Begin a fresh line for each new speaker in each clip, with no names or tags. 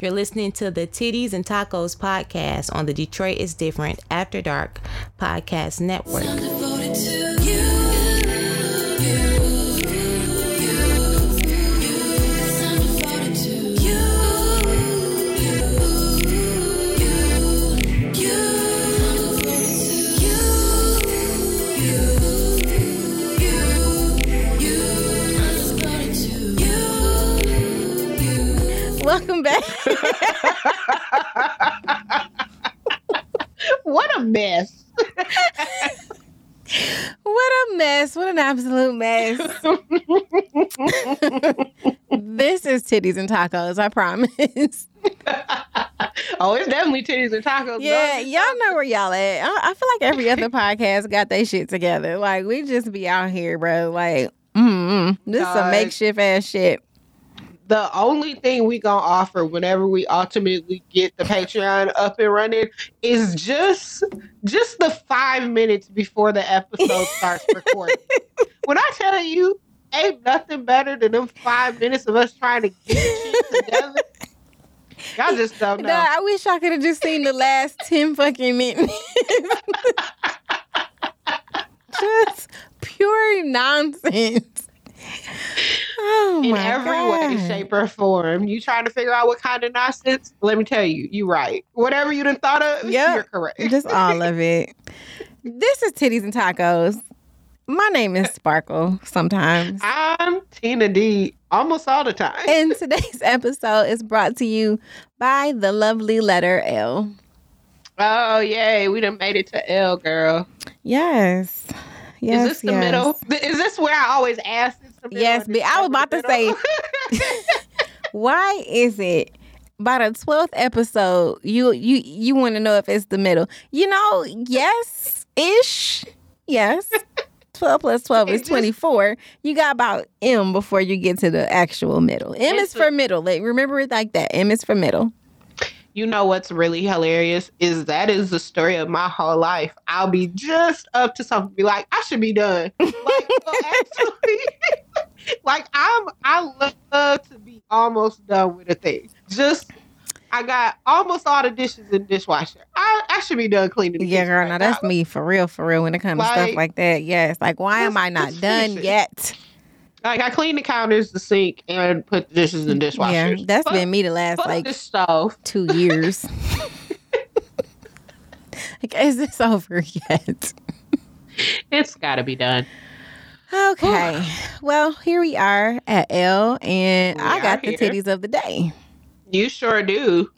You're listening to the Titties and Tacos podcast on the Detroit is Different After Dark Podcast Network. Welcome back.
what a mess.
What a mess. What an absolute mess. this is titties and tacos, I promise.
oh, it's definitely titties and tacos.
Yeah, y'all know where y'all at. I, I feel like every other podcast got their shit together. Like, we just be out here, bro. Like, mm this is some makeshift ass shit
the only thing we gonna offer whenever we ultimately get the Patreon up and running is just just the five minutes before the episode starts recording. when I tell you, ain't nothing better than them five minutes of us trying to get shit together. Y'all just don't know. Nah,
I wish I could have just seen the last ten fucking minutes. just pure nonsense.
Oh in every God. way, shape, or form. You trying to figure out what kind of nonsense? Let me tell you, you right. Whatever you done thought of, yep. you're correct.
Just all of it. This is Titties and Tacos. My name is Sparkle sometimes.
I'm Tina D almost all the time.
and today's episode is brought to you by the lovely letter L.
Oh, yay. We done made it to L, girl.
Yes. Yes,
is this the
yes.
middle? Is this where I always ask?
Yes, but I was about to say, why is it by the twelfth episode you you you want to know if it's the middle? You know, yes, ish, yes. 12 plus 12 is 24. You got about M before you get to the actual middle. M is for middle. Like, remember it like that. M is for middle
you know what's really hilarious is that is the story of my whole life. I'll be just up to something, be like, I should be done. like, well, actually, like I'm, I love to be almost done with a thing. Just, I got almost all the dishes in the dishwasher. I, I should be done cleaning.
yeah, girl.
Right
now that's me for real, for real. When it comes like, to stuff like that, yes. Like, why am I not done yet?
Like I clean the counters, the sink, and put the dishes in the dishwasher. Yeah,
that's fuck, been me the last like two years. like, is this over yet?
it's got to be done.
Okay. well, here we are at L, and we I got the titties of the day.
You sure do.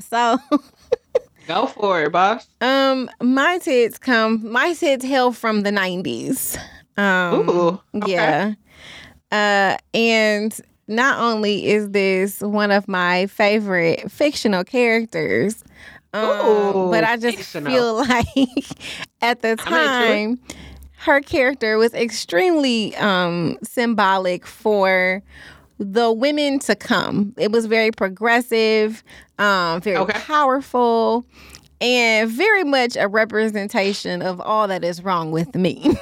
So.
Go for it, boss.
Um, my tits come. My tits hail from the nineties. Um,
Ooh, okay.
yeah. Uh, and not only is this one of my favorite fictional characters, um, Ooh, but I just fictional. feel like at the time her character was extremely um, symbolic for the women to come. It was very progressive, um, very okay. powerful, and very much a representation of all that is wrong with me.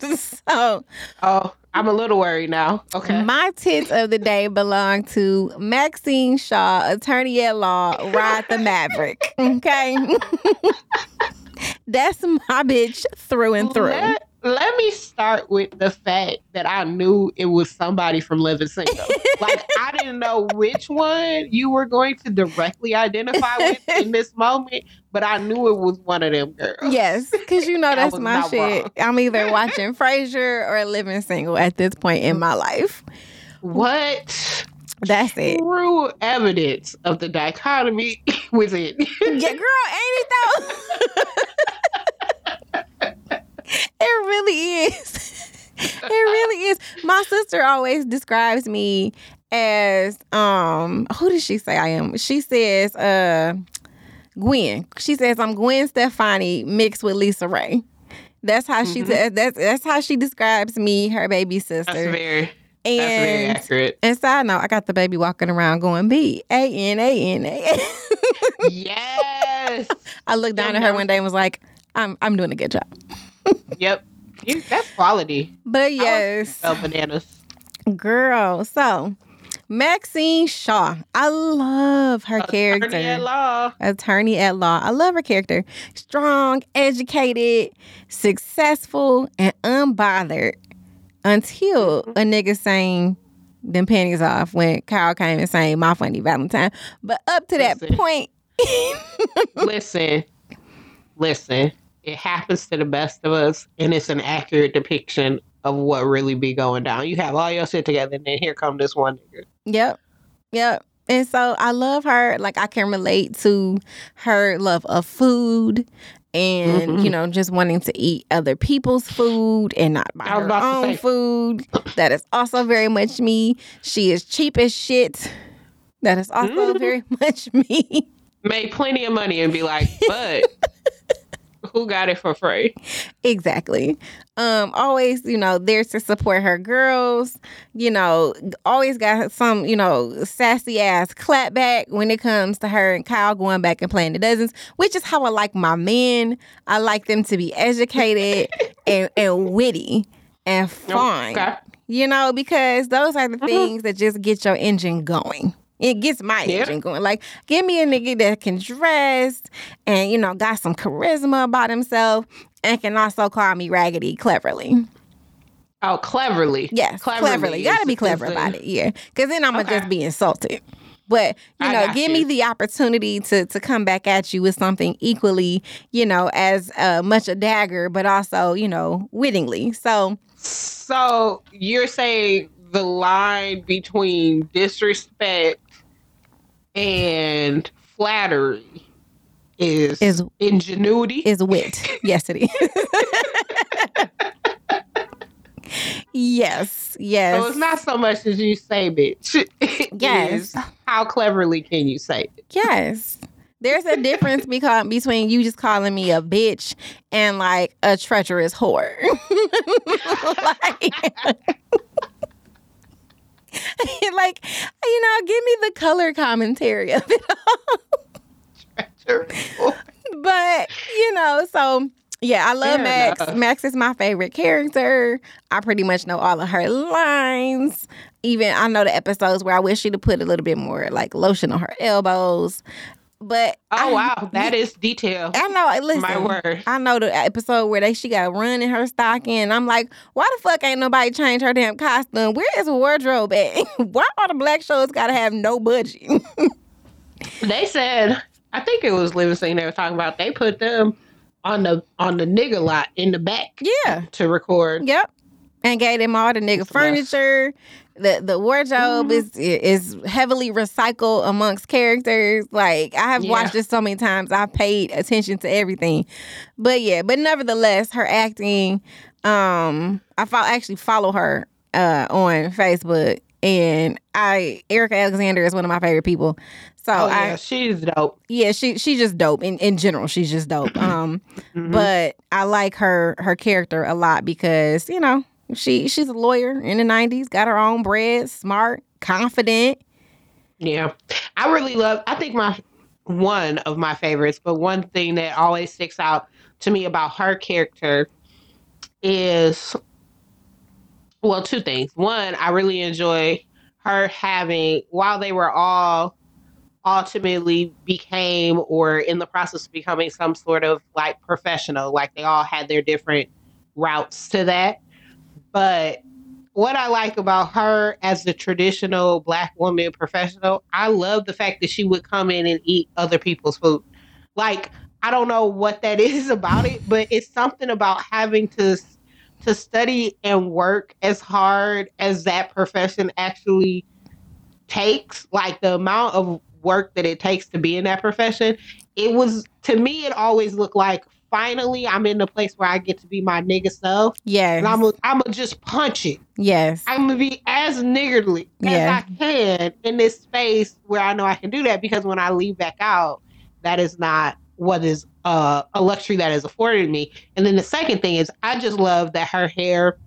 so,
oh, I'm a little worried now. Okay.
My tits of the day belong to Maxine Shaw, attorney at law, Ride the Maverick. Okay. That's my bitch through and through.
Let, let me start with the fact that I knew it was somebody from Living Single. like I didn't know which one you were going to directly identify with in this moment, but I knew it was one of them girls.
Yes, because you know that's my shit. Wrong. I'm either watching Frasier or Living Single at this point in my life.
What?
That's it.
True evidence of the dichotomy within.
yeah, girl, ain't it though? it really is. it really is. My sister always describes me as um who does she say I am? She says uh Gwen. She says I'm Gwen Stefani mixed with Lisa Ray. That's how mm-hmm. she that's that's how she describes me, her baby sister.
That's very and, That's very accurate.
And side note, I got the baby walking around going B A N A N A.
Yes.
I looked down at her one day and was like, "I'm I'm doing a good job."
yep. That's quality.
But yes.
Bananas.
Girl. So Maxine Shaw. I love her
Attorney
character.
at law.
Attorney at law. I love her character. Strong, educated, successful, and unbothered until mm-hmm. a nigga saying them panties off when Kyle came and saying My Funny Valentine. But up to that point,
listen, listen. It happens to the best of us, and it's an accurate depiction of what really be going down. You have all your shit together, and then here come this one nigga.
Yep. Yep. And so I love her. Like I can relate to her love of food and,
Mhm.
you know, just wanting to eat other people's food and not buy her own food. That is also very much me. She is cheap as shit. That is also
Mhm.
very much me.
make plenty of money and be like, but who got it for free?
Exactly. Um, always, you know, there to support her girls. You know, always got some, you know, sassy ass clap back when it comes to her and Kyle going back and playing the dozens, which is how I like my men. I like them to be educated and, and witty and fun.
Okay.
You know, because those are the
Mhm.
things that just get your engine going. It gets my
Yeah.
engine going. Like, give me a nigga that can dress and, you know, got some charisma about himself and can also call me raggedy cleverly.
Oh, cleverly.
Yes, cleverly. You gotta be clever about it. Yeah. Because then I'm going to
Okay.
just be insulted. But, you know, give me the opportunity to to come back at you with something equally, you know, as uh, much a dagger, but also, you know, wittingly. So,
So you're saying the line between disrespect and flattery is,
Is-
ingenuity?
is wit. yes, it is. yes, yes.
so it's not so much as you say, bitch.
Yes.
how cleverly can you say it?
Yes. There's a difference beca- between you just calling me a bitch and like a treacherous whore. like, like, you know, give me the color commentary of it all. But, you know, so yeah, I love
Fair
Max.
enough.
Max is my favorite character. I pretty much know all of her lines. Even I know the episodes where I wish she'd have put a little bit more like lotion on her elbows. But
Oh
I-
wow, that is detail.
I know. Eh, listen,
My word.
I know the episode where they she got a run in her stocking. I'm like, why the fuck ain't nobody changed her damn costume? Where is wardrobe at? why all the black shows gotta have no budget?
They said, I think it was Living Single they were talking about. They put them on the on the nigga lot in the back
yeah.
to record.
Yep. And gave them all the nigga
It's mess.
The the wardrobe
Mhm.
is is heavily recycled amongst characters. Like I have
Yeah.
watched this so many times. I've paid attention to everything. But yeah, but nevertheless, her acting, um, I fo- actually follow her uh on Facebook and I Erika Alexander is one of my favorite people. So
Oh
I
yeah, she's dope.
yeah, she she's just dope in, in general. She's just dope. Um
Mhm.
but I like her her character a lot because you know she she's a lawyer in the '90s, got her own bread, smart, confident.
Yeah. I really love I think my one of my favorites, but one thing that always sticks out to me about her character is well, two things. One, I really enjoy her having while they were all ultimately became or in the process of becoming some sort of like professional, like they all had their different routes to that. But what I like about her as the traditional black woman professional, I love the fact that she would come in and eat other people's food. Like I don't know what that is about it, but it's something about having to to study and work as hard as that profession actually takes. Like the amount of work that it takes to be in that profession, it was to me it always looked like finally I'm in the place where I get to be my nigga self.
Yes,
And I'm gonna just punch it.
yes,
I'm gonna be as niggardly
Yeah.
as I can in this space where I know I can do that because when I leave back out, that is not what is uh, a luxury that is afforded me. And then the second thing is I just love that her hair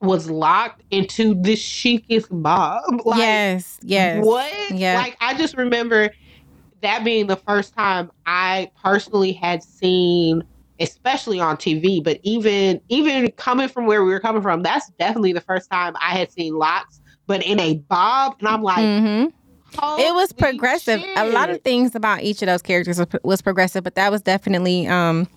was locked into the chicest bob. Like,
yes, yes.
What?
Yeah.
Like I just remember that being the first time I personally had seen especially on TV, but even even coming from where we were coming from, that's definitely the first time I had seen locks, but in a bob, and I'm like. Mm-hmm.
It was progressive. Shit. A lot of things about each of those characters was, was progressive, but that was definitely um,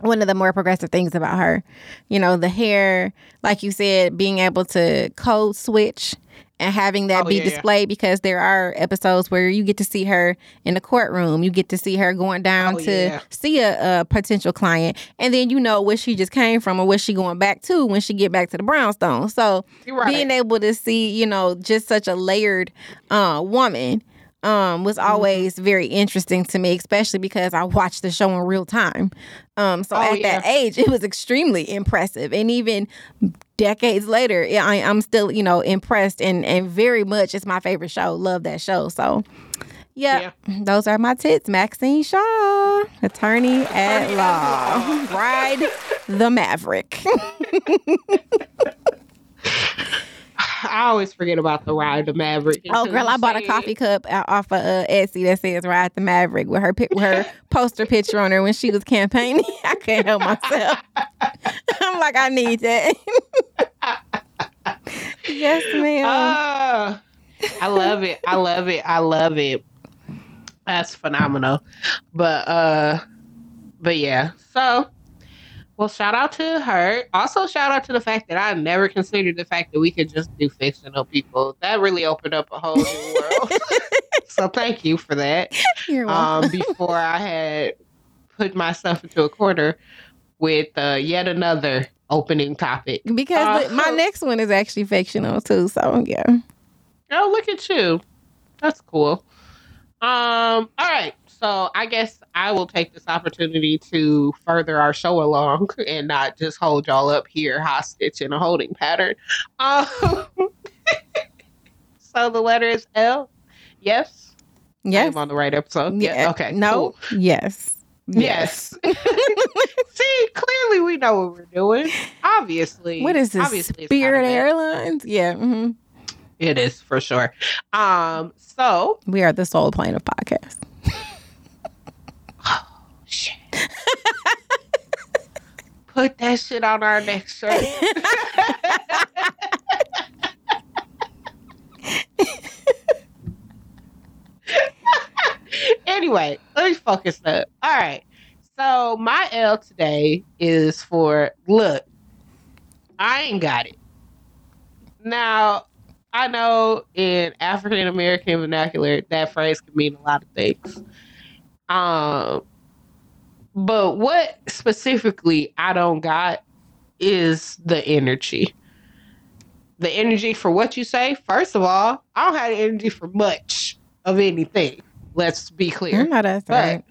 one of the more progressive things about her. You know, the hair, like you said, being able to code switch and having that oh, be yeah, displayed yeah. because there are episodes where you get to see her in the courtroom. You get to see her going down oh, to yeah. see a, a, potential client, and then you know where she just came from or where she going back to when she get back to the brownstone. So right. being able to see, you know, just such a layered uh, woman um, was mm-hmm. always very interesting to me, especially because I watched the show in real time. Um, so oh, at yeah. that age, it was extremely impressive, and even decades later, I, am still you know impressed and and very much it's my favorite show. Love that show. So. Yep. Yeah, those are my tits. Maxine Shaw, attorney at law. Ride the Maverick.
I always forget about the Ride the Maverick.
Oh, girl, I bought a coffee cup off of uh, Etsy that says Ride the Maverick with her with her poster picture on her when she was campaigning. I can't help myself. I'm like, I need that. yes, ma'am. Uh,
I love it. I love it. I love it. That's phenomenal. But uh but yeah. So well, shout out to her. Also, shout out to the fact that I never considered the fact that we could just do fictional people. That really opened up a whole new world. so, thank you for that.
You're welcome.
Um, before I had put myself into a corner with uh, yet another opening topic.
Because uh, my next one is actually fictional too. So, yeah.
Oh, look at you. That's cool. Um. All right. So I guess I will take this opportunity to further our show along and not just hold y'all up here hostage in a holding pattern. Um, so the letter is L. Yes.
Yes.
I'm on the right episode. Yeah. yeah. Okay.
No.
Cool.
Yes.
Yes. See, clearly we know what we're doing. Obviously.
What is this? Obviously Spirit Airlines? Yeah. Mm-hmm.
It is for sure. Um, so
we are the Soul Plane of podcast.
Put that shit on our next shirt. anyway, let me focus up. All right. So my L today is for look, I ain't got it. Now, I know in African American vernacular that phrase can mean a lot of things. Um, but what specifically I don't got is the energy. The energy for what you say. First of all, I don't have the energy for much of anything. Let's be clear.
No, that's but right.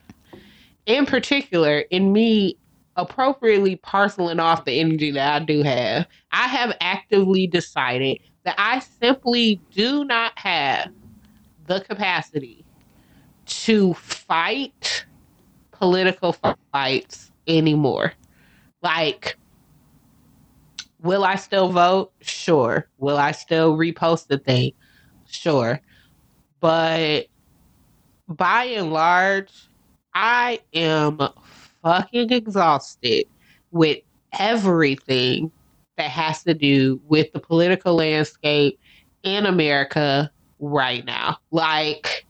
In particular, in me appropriately parceling off the energy that I do have, I have actively decided that I simply do not have the capacity to fight political fights anymore. Like, will I still vote? Sure. Will I still repost the thing? Sure. But by and large, I am fucking exhausted with everything that has to do with the political landscape in America right now. Like,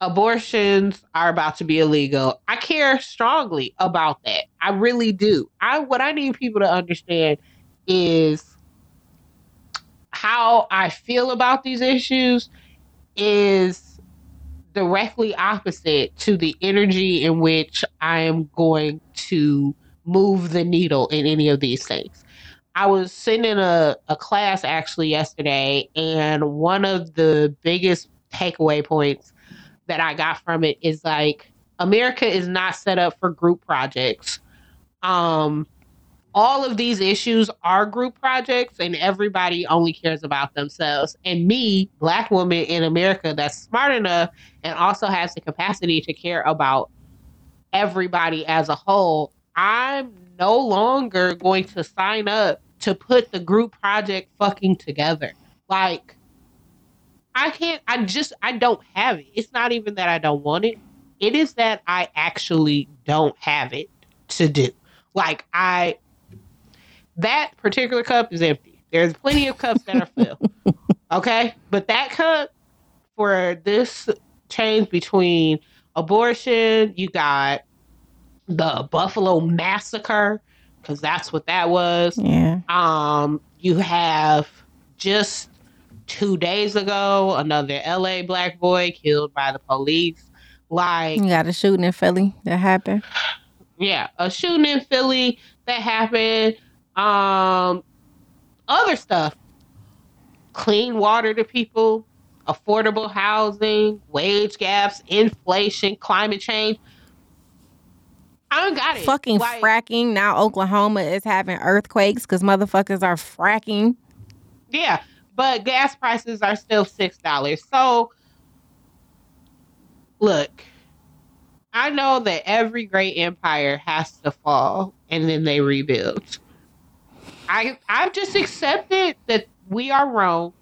abortions are about to be illegal. I care strongly about that. I really do. I what I need people to understand is how I feel about these issues is directly opposite to the energy in which I am going to move the needle in any of these things. I was sitting in a, a class actually yesterday, and one of the biggest takeaway points that I got from it is like America is not set up for group projects. Um, all of these issues are group projects, and everybody only cares about themselves. And me, black woman in America, that's smart enough and also has the capacity to care about everybody as a whole. I'm no longer going to sign up to put the group project fucking together. Like, I can't. I just. I don't have it. It's not even that I don't want it. It is that I actually don't have it to do. Like I, that particular cup is empty. There's plenty of cups that are filled. okay, but that cup for this change between abortion, you got the Buffalo massacre because that's what that was.
Yeah.
Um, you have just two days ago another LA black boy killed by the police. Like
you got a shooting in Philly that happened.
Yeah, a shooting in Philly that happened. Um, other stuff, clean water to people, affordable housing, wage gaps, inflation, climate change. I don't got it.
Fucking like, fracking. Now Oklahoma is having earthquakes because motherfuckers are fracking.
Yeah, but gas prices are still six dollars. So, look, I know that every great empire has to fall and then they rebuild. I I've just accepted that we are Rome.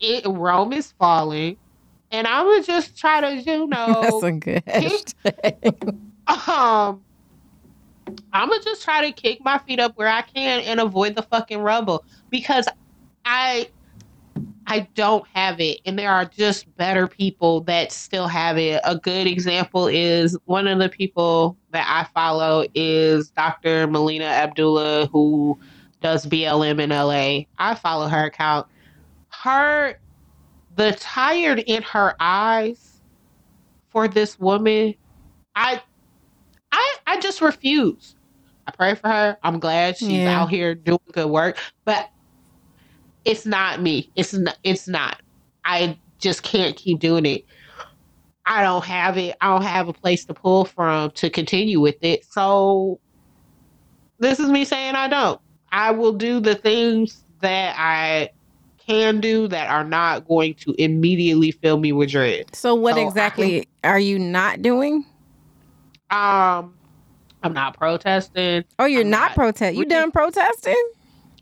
It, Rome is falling, and I would just try to, you know,
that's a good kick,
um. I'm gonna just try to kick my feet up where I can and avoid the fucking rubble because I I don't have it, and there are just better people that still have it. A good example is one of the people that I follow is Dr. Melina Abdullah, who does BLM in LA. I follow her account. Her, the tired in her eyes for this woman, I, I, I just refuse. I pray for her. I'm glad she's yeah. out here doing good work, but it's not me. It's not. It's not. I just can't keep doing it. I don't have it. I don't have a place to pull from to continue with it. So this is me saying I don't. I will do the things that I can do that are not going to immediately fill me with dread.
So what so exactly are you not doing?
Um I'm not protesting.
Oh, you're I'm not, not protesting. You done protesting?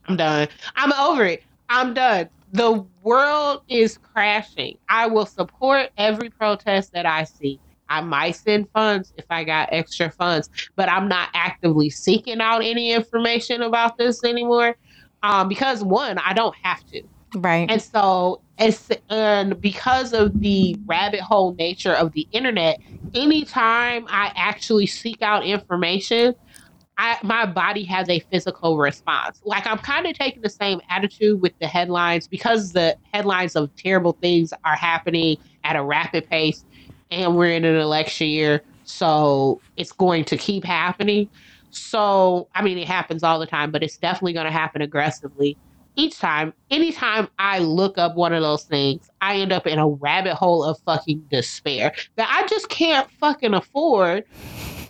I'm done. I'm over it. I'm done. The world is crashing. I will support every protest that I see. I might send funds if I got extra funds, but I'm not actively seeking out any information about this anymore. Um, because one, I don't have to.
Right.
And so it's and because of the rabbit hole nature of the internet, anytime I actually seek out information, I, my body has a physical response. Like I'm kind of taking the same attitude with the headlines because the headlines of terrible things are happening at a rapid pace and we're in an election year, so it's going to keep happening. So, I mean, it happens all the time, but it's definitely going to happen aggressively. Each time, anytime I look up one of those things, I end up in a rabbit hole of fucking despair that I just can't fucking afford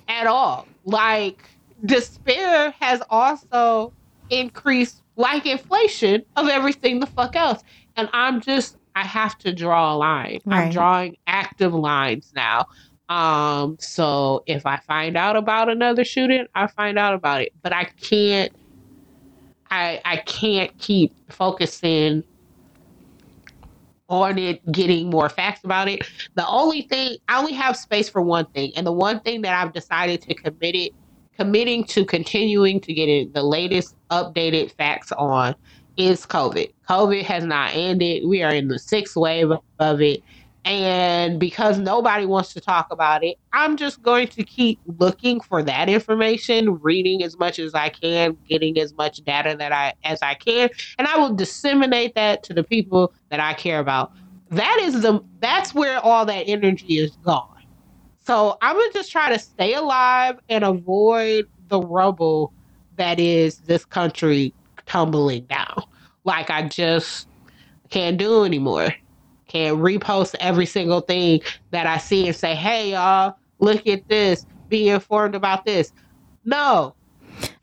at all. Like, despair has also increased, like inflation, of everything the fuck else. And I'm just I have to draw a line. Right. I'm drawing active lines now. Um, so if I find out about another shooting, I find out about it. But I can't I I can't keep focusing on it, getting more facts about it. The only thing I only have space for one thing, and the one thing that I've decided to commit it, committing to continuing to getting the latest updated facts on is COVID. COVID has not ended. We are in the sixth wave of it. And because nobody wants to talk about it, I'm just going to keep looking for that information, reading as much as I can, getting as much data that I as I can, and I will disseminate that to the people that I care about. That is the that's where all that energy is gone. So I'm gonna just try to stay alive and avoid the rubble that is this country tumbling down. Like I just can't do anymore. Can't repost every single thing that I see and say, hey, y'all, look at this. Be informed about this. No,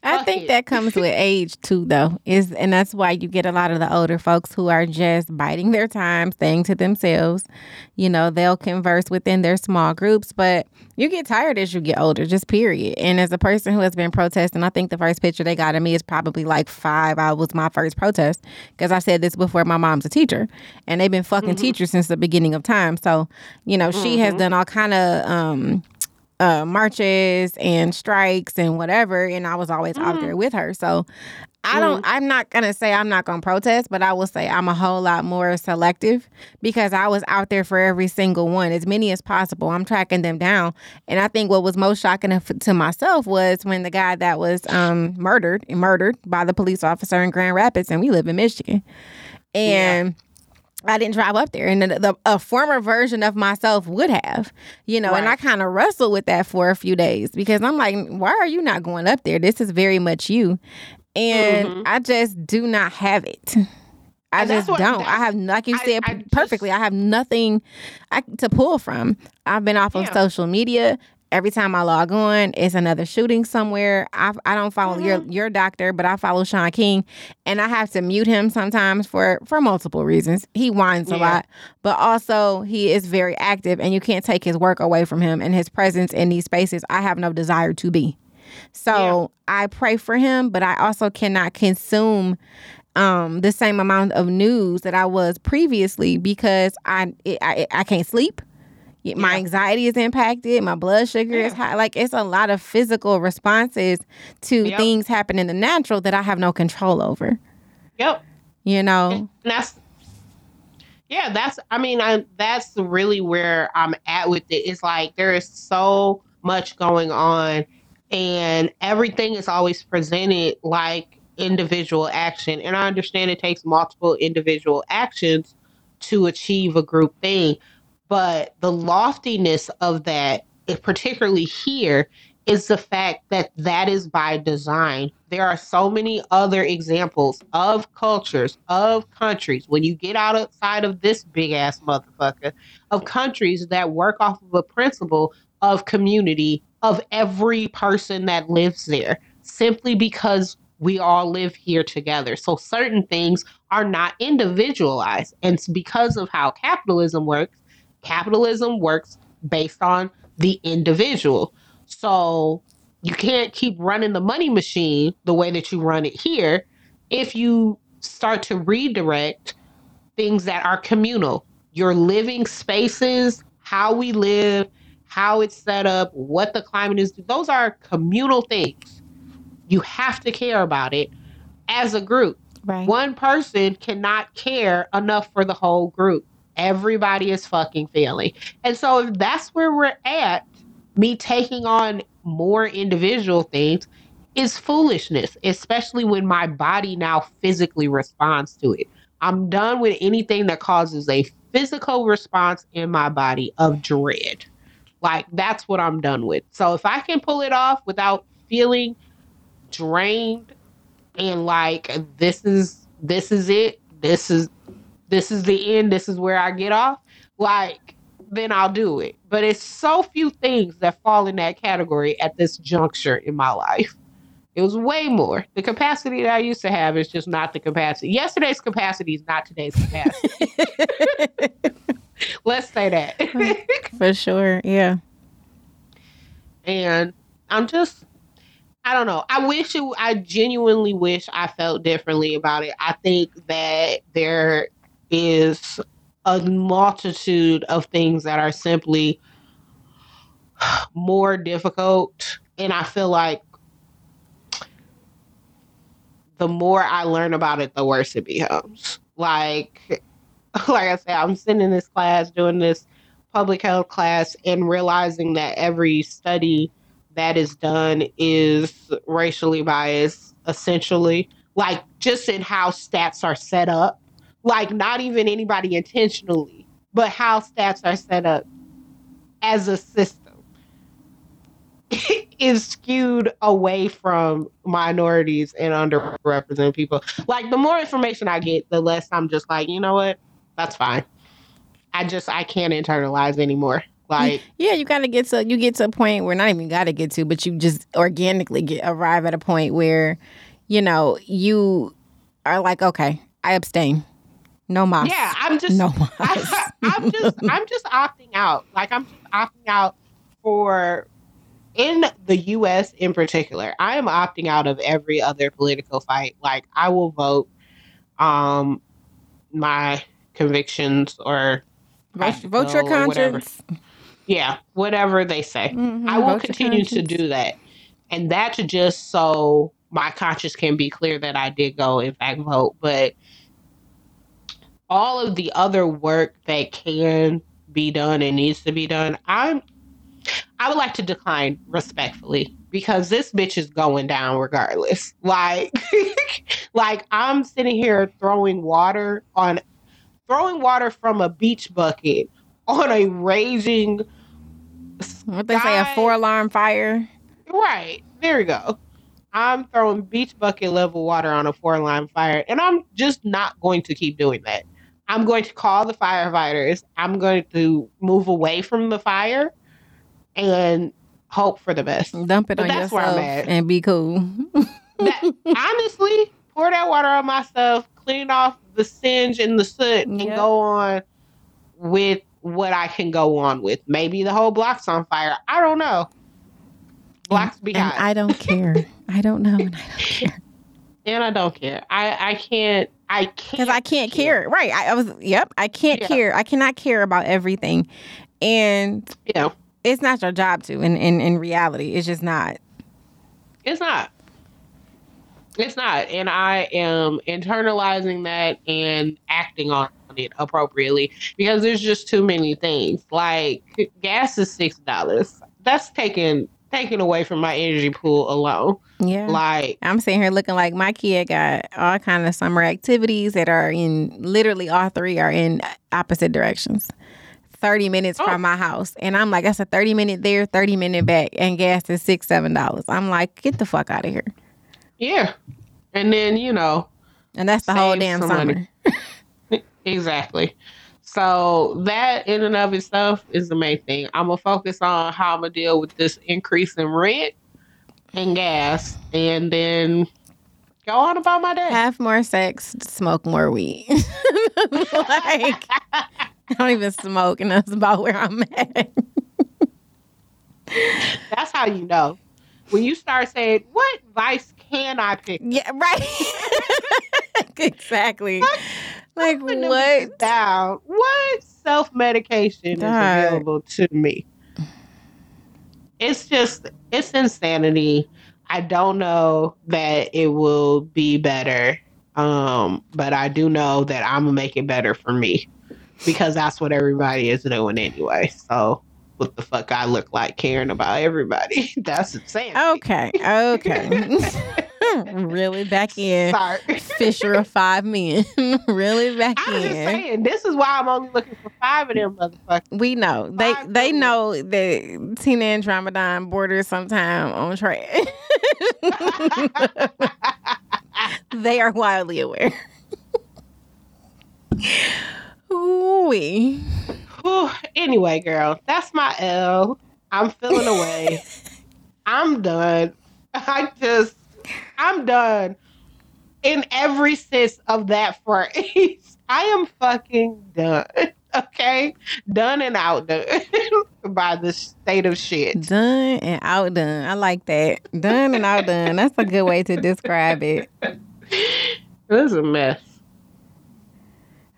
I think it. that comes with age too, though. Is and that's why you get a lot of the older folks who are just biding their time, staying to themselves. You know, they'll converse within their small groups, but you get tired as you get older, just period. And as a person who has been protesting, I think the first picture they got of me is probably like five. I was my first protest because I said this before. My mom's a teacher, and they've been fucking mm-hmm. teachers since the beginning of time. So, you know, mm-hmm. she has mm-hmm. done all kind of um uh, marches and strikes and whatever, and I was always mm. out there with her. So I don't. Mm. I'm not gonna say I'm not gonna protest, but I will say I'm a whole lot more selective because I was out there for every single one, as many as possible. I'm tracking them down, and I think what was most shocking to myself was when the guy that was um, murdered, murdered by the police officer in Grand Rapids, and we live in Michigan, and. Yeah I didn't drive up there, and the, the, a former version of myself would have, you know. Right. And I kind of wrestled with that for a few days because I'm like, why are you not going up there? This is very much you, and mm-hmm. I just do not have it. I and just what, don't. I have, like you said I, I perfectly, just, I have nothing I, to pull from. I've been off yeah. of social media every time I log on, it's another shooting somewhere. I, I don't follow mm-hmm. your your doctor, but I follow Shaun King, and I have to mute him sometimes for for multiple reasons. He whines yeah. a lot, but also he is very active, and you can't take his work away from him and his presence in these spaces. I have no desire to be. So yeah. I pray for him, but I also cannot consume um, the same amount of news that I was previously because I it, I, I can't sleep my anxiety is impacted my blood sugar yeah. is high like it's a lot of physical responses to yep. things happening in the natural that i have no control over.
Yep.
You know?
And that's yeah that's i mean I, that's really where i'm at with it. It's like there is so much going on and everything is always presented like individual action. And i understand it takes multiple individual actions to achieve a group thing but the loftiness of that, particularly here, is the fact that that is by design. There are so many other examples of cultures, of countries, when you get outside of this big ass motherfucker, of countries that work off of a principle of community of every person that lives there, simply because we all live here together. So certain things are not individualized. And because of how capitalism works, capitalism works based on the individual. So you can't keep running the money machine the way that you run it here if you start to redirect things that are communal. Your living spaces, how we live, how it's set up, what the climate is, those are communal things. You have to care about it as a group. Right. One person cannot care enough for the whole group. Everybody is fucking failing. And so if that's where we're at, me taking on more individual things is foolishness, especially when my body now physically responds to it. I'm done with anything that causes a physical response in my body of dread. Like that's what I'm done with. So if I can pull it off without feeling drained and like this is this is it, this is this is the end, this is where I get off, like, then I'll do it. But it's so few things that fall in that category at this juncture in my life. It was way more. The capacity that I used to have is just not the capacity. Yesterday's capacity is not today's capacity. Let's say that.
For sure. Yeah.
And I'm just I don't know. I wish it, I genuinely wish I felt differently about it. I think that there is a multitude of things that are simply more difficult. And I feel like the more I learn about it, the worse it becomes. Like, like I said, I'm sitting in this class doing this public health class and realizing that every study that is done is racially biased, essentially. Like, just in how stats are set up like not even anybody intentionally, but how stats are set up as a system is skewed away from minorities and underrepresented people. Like the more information I get, the less I'm just like, you know what? That's fine. I just I can't internalize anymore. Like
yeah, you gotta get to you get to a point where not even gotta get to, but you just organically get arrive at a point where, you know, you are like, okay, I abstain. No mas.
Yeah, I'm just no mas. I, am just I'm just opting out. Like I'm just opting out for in the US in particular. I am opting out of every other political fight. Like I will vote um my convictions or
vote, vote your conscience.
Whatever. Yeah, whatever they say. Mm-hmm, I will continue to do that. And that's just so my conscience can be clear that I did go, in fact, vote. But all of the other work that can be done and needs to be done, I'm I would like to decline respectfully because this bitch is going down regardless. Like like I'm sitting here throwing water on throwing water from a beach bucket on a raging
what they say a four alarm fire.
Right. There we go. I'm throwing beach bucket level water on a four alarm fire and I'm just not going to keep doing that. I'm going to call the firefighters. I'm going to move away from the fire and hope for the best.
Dump it but on yourself and be cool.
that, honestly, pour that water on myself, clean off the singe and the soot, and go on with what I can go on with. Maybe the whole block's on fire. I don't know. Blocks behind.
I don't care. I don't know, and I don't care.
And I don't care. I I can't. I can't
because I can't care. care. Right. I, I, was. Yep. I can't yeah. care. I cannot care about everything, and
yeah,
it's not your job to. In in in reality, it's just not.
It's not. It's not, and I am internalizing that and acting on it appropriately because there's just too many things. Like gas is six dollars. That's taken taken away from my energy pool alone.
Yeah.
Like
I'm sitting here looking like my kid got all kind of summer activities that are in literally all three are in opposite directions. 30 minutes oh. from my house. And I'm like, that's a 30 minute there, 30 minute back, and gas is six, seven dollars. I'm like, get the fuck out of here.
Yeah. And then, you know.
And that's the whole damn summer.
exactly. So that in and of itself is the main thing. I'm gonna focus on how I'm gonna deal with this increase in rent and gas, and then go on about my day.
Have more sex, smoke more weed. like I don't even smoke, and that's about where I'm at.
that's how you know when you start saying, "What vice can I pick?"
Yeah, right. exactly. Like what?
Down. What self medication is available to me? It's just it's insanity. I don't know that it will be better. Um, but I do know that I'm gonna make it better for me because that's what everybody is doing anyway. So what the fuck I look like caring about everybody. That's insane.
Okay. Okay. really back in. Sorry. Fisher of five men. really back
I'm
in.
Just saying, this is why I'm only looking for five of them motherfuckers.
We know. Five they they know that Tina and Ramadan border sometime on track. they are wildly aware. Ooh-wee.
anyway, girl, that's my L. I'm feeling away. I'm done. I just, I'm done. In every sense of that phrase, I am fucking done. Okay, done and outdone by the state of shit.
Done and outdone. I like that. Done and outdone. That's a good way to describe it.
This is a mess.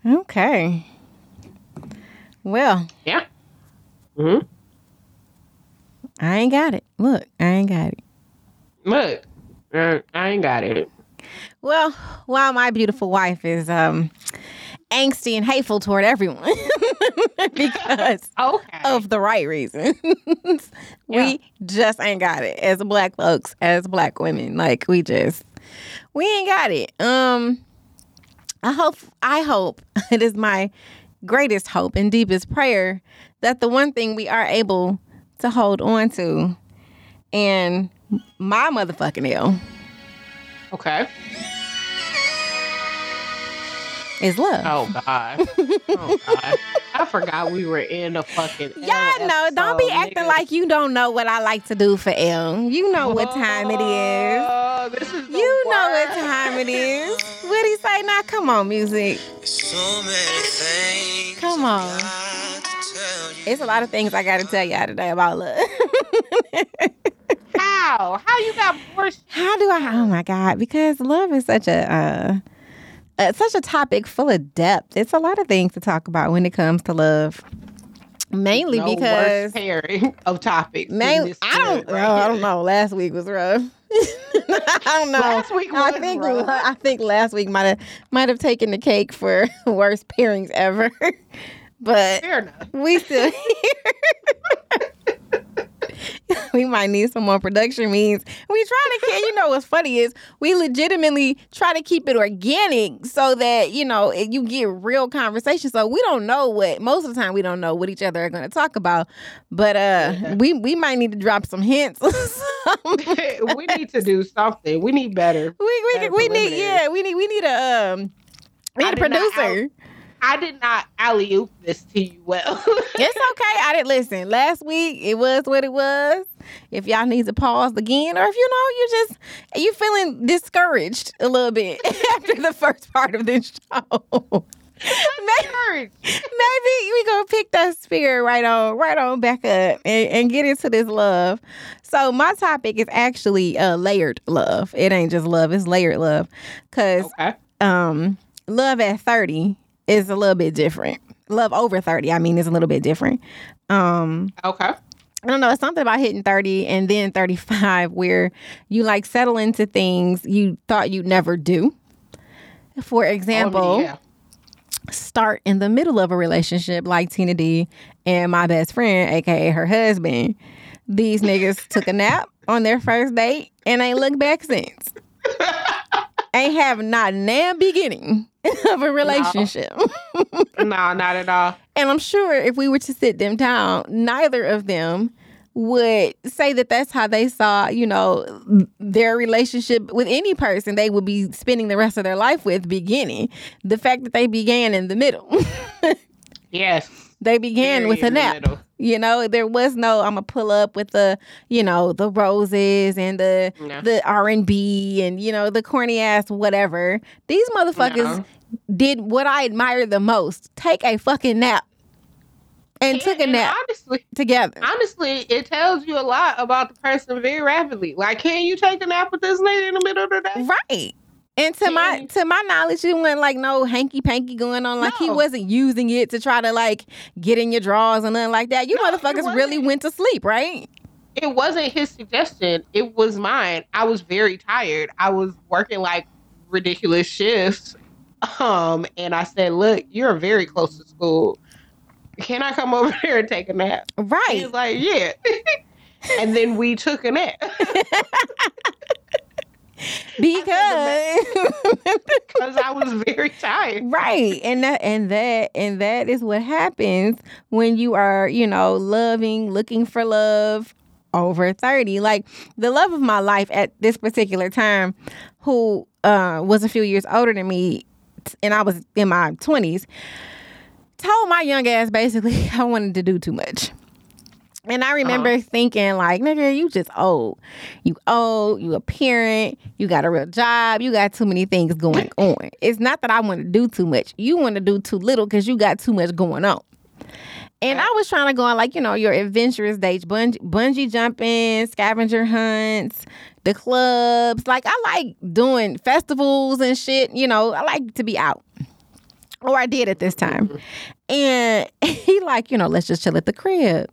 Okay. Well.
Yeah. Hmm.
I ain't got it. Look, I ain't got it.
Look, I ain't got it.
Well, while my beautiful wife is um angsty and hateful toward everyone because okay. of the right reasons. yeah. We just ain't got it as black folks, as black women. Like we just we ain't got it. Um I hope I hope it is my greatest hope and deepest prayer that the one thing we are able to hold on to and my motherfucking L.
Okay.
Is love.
Oh God. Oh God. I forgot we were in a fucking.
Y'all know. Don't be acting like you don't know what I like to do for L. You know what time it is.
Oh, this is.
you know what time it is. What he say now? Come on, music. So Come on. It's a lot of things I got to tell y'all today about love.
How? How you got more?
How do I? Oh my God! Because love is such a. Uh, uh, such a topic full of depth. It's a lot of things to talk about when it comes to love. Mainly no because
pairing of topics.
Mainly, I don't. Right oh, I don't know. Last week was rough. I don't know.
Last week was
I think
rough.
I think last week might have might have taken the cake for worst pairings ever. but
Fair enough.
we still here. we might need some more production means. We try to keep, you know what's funny is we legitimately try to keep it organic so that, you know, you get real conversation. So we don't know what most of the time we don't know what each other are gonna talk about. But uh we we might need to drop some hints.
we need to do something. We need better.
we we,
Better
we need yeah, we need we need a um we need a producer.
I did not alley oop this to you well.
It's okay. I didn't listen. Last week it was what it was. If y'all need to pause again, or if you know you just you feeling discouraged a little bit after the first part of this show. maybe, maybe we gonna pick that spirit right on right on back up and, and get into this love. So my topic is actually uh, layered love. It ain't just love, it's layered love. Cause
okay.
um love at 30 is a little bit different. Love over 30, I mean, is a little bit different. Um,
Okay.
I don't know, it's something about hitting 30 and then 35 where you like settle into things you thought you'd never do. For example,
Oh, yeah.
start in the middle of a relationship like Tina D and my best friend, aka her husband. These niggas took a nap on their first date and ain't looked back since. ain't have not nan beginning of a relationship.
no, not at all.
And I'm sure if we were to sit them down, neither of them would say that that's how they saw, you know, their relationship with any person they would be spending the rest of their life with beginning. The fact that they began in the middle.
Yes.
they began
Very
with a nap. You know, there was no I'm gonna pull up with the, you know, the roses and the
No.
the R and B and you know the corny ass whatever. These motherfuckers
No.
did what I admire the most: take a fucking nap and took a
And
nap
Honestly,
together.
honestly, it tells you a lot about the person very rapidly. Like, can you take a nap with this lady in the middle of the day?
Right. And to my to my knowledge, it wasn't like no hanky panky going on. Like he wasn't using it to try to like get in your drawers and nothing like that. You
No,
motherfuckers really went to sleep, right?
It wasn't his suggestion. It was mine. I was very tired. I was working like ridiculous shifts. Um, and I said, "Look, you're very close to school. Can I come over here and take a nap?"
Right.
He's like, "Yeah." and then we took a nap
Because
because I was very tired.
right. And that and that and that is what happens when you are, you know, loving, looking for love over 30. Like the love of my life at this particular time, who uh was a few years older than me, and I was in my 20s, told my young ass basically I wanted to do too much. And I uh-huh. remember thinking, like, nigga, you just old. You old, you a parent, you got a real job, you got too many things going on. It's not that I want to do too much. You want to do too little because you got too much going on. And I was trying to go on like, you know, your adventurous dates, bungee, bungee jumping, scavenger hunts, the clubs. Like, I like doing festivals and shit. You know, I like to be out. Or I did at this time. Mm-hmm. And he like, you know, let's just chill at the crib.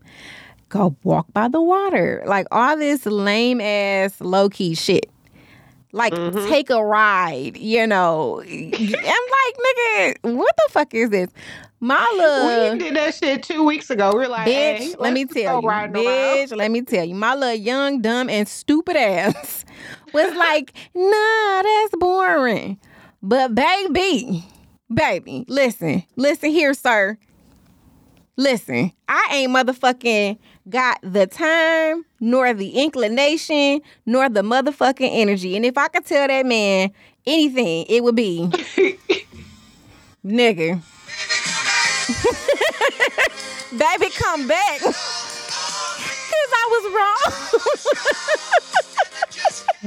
Go walk by the water. Like all this lame ass low key shit. Like mm-hmm. take a ride, you know. I'm like, nigga, what the fuck is this? My little
we did that shit two weeks ago. We are like,
bitch,
hey,
let me tell you,
around.
bitch, let me tell you, my little young, dumb, and stupid ass was like, nah, that's boring. But baby, baby, listen, listen here, sir. Listen, I ain't motherfucking got the time, nor the inclination, nor the motherfucking energy. And if I could tell that man anything, it would be, nigga. Baby, come back. Because I was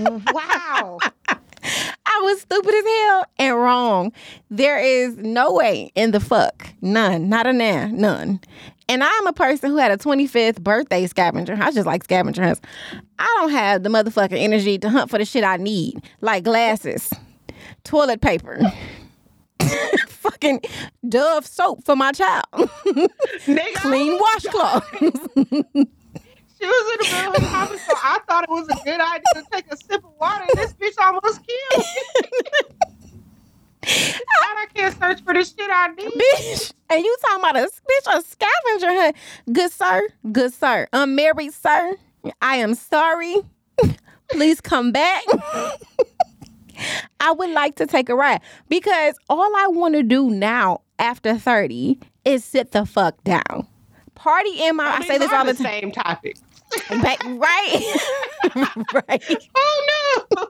wrong.
wow.
I was stupid as hell and wrong. There is no way in the fuck. None. Not a now. None. And I'm a person who had a 25th birthday scavenger. I just like scavenger hunts. I don't have the motherfucking energy to hunt for the shit I need, like glasses, toilet paper, fucking Dove soap for my child, clean washcloth.
She was in the middle of the conversation. I thought it was a good idea to take a sip of water. And this bitch almost killed me. I can't search for the shit I need.
Bitch. And you talking about a bitch, a scavenger hunt. Good sir, good sir. Unmarried sir, I am sorry. Please come back. I would like to take a ride because all I want to do now after 30 is sit the fuck down. Party in my, I, I say this all the,
the time. Same topic.
Back, right. right.
Oh no.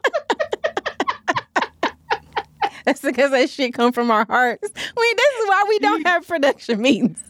That's because that shit come from our hearts. Mean, this is why we don't have production meetings.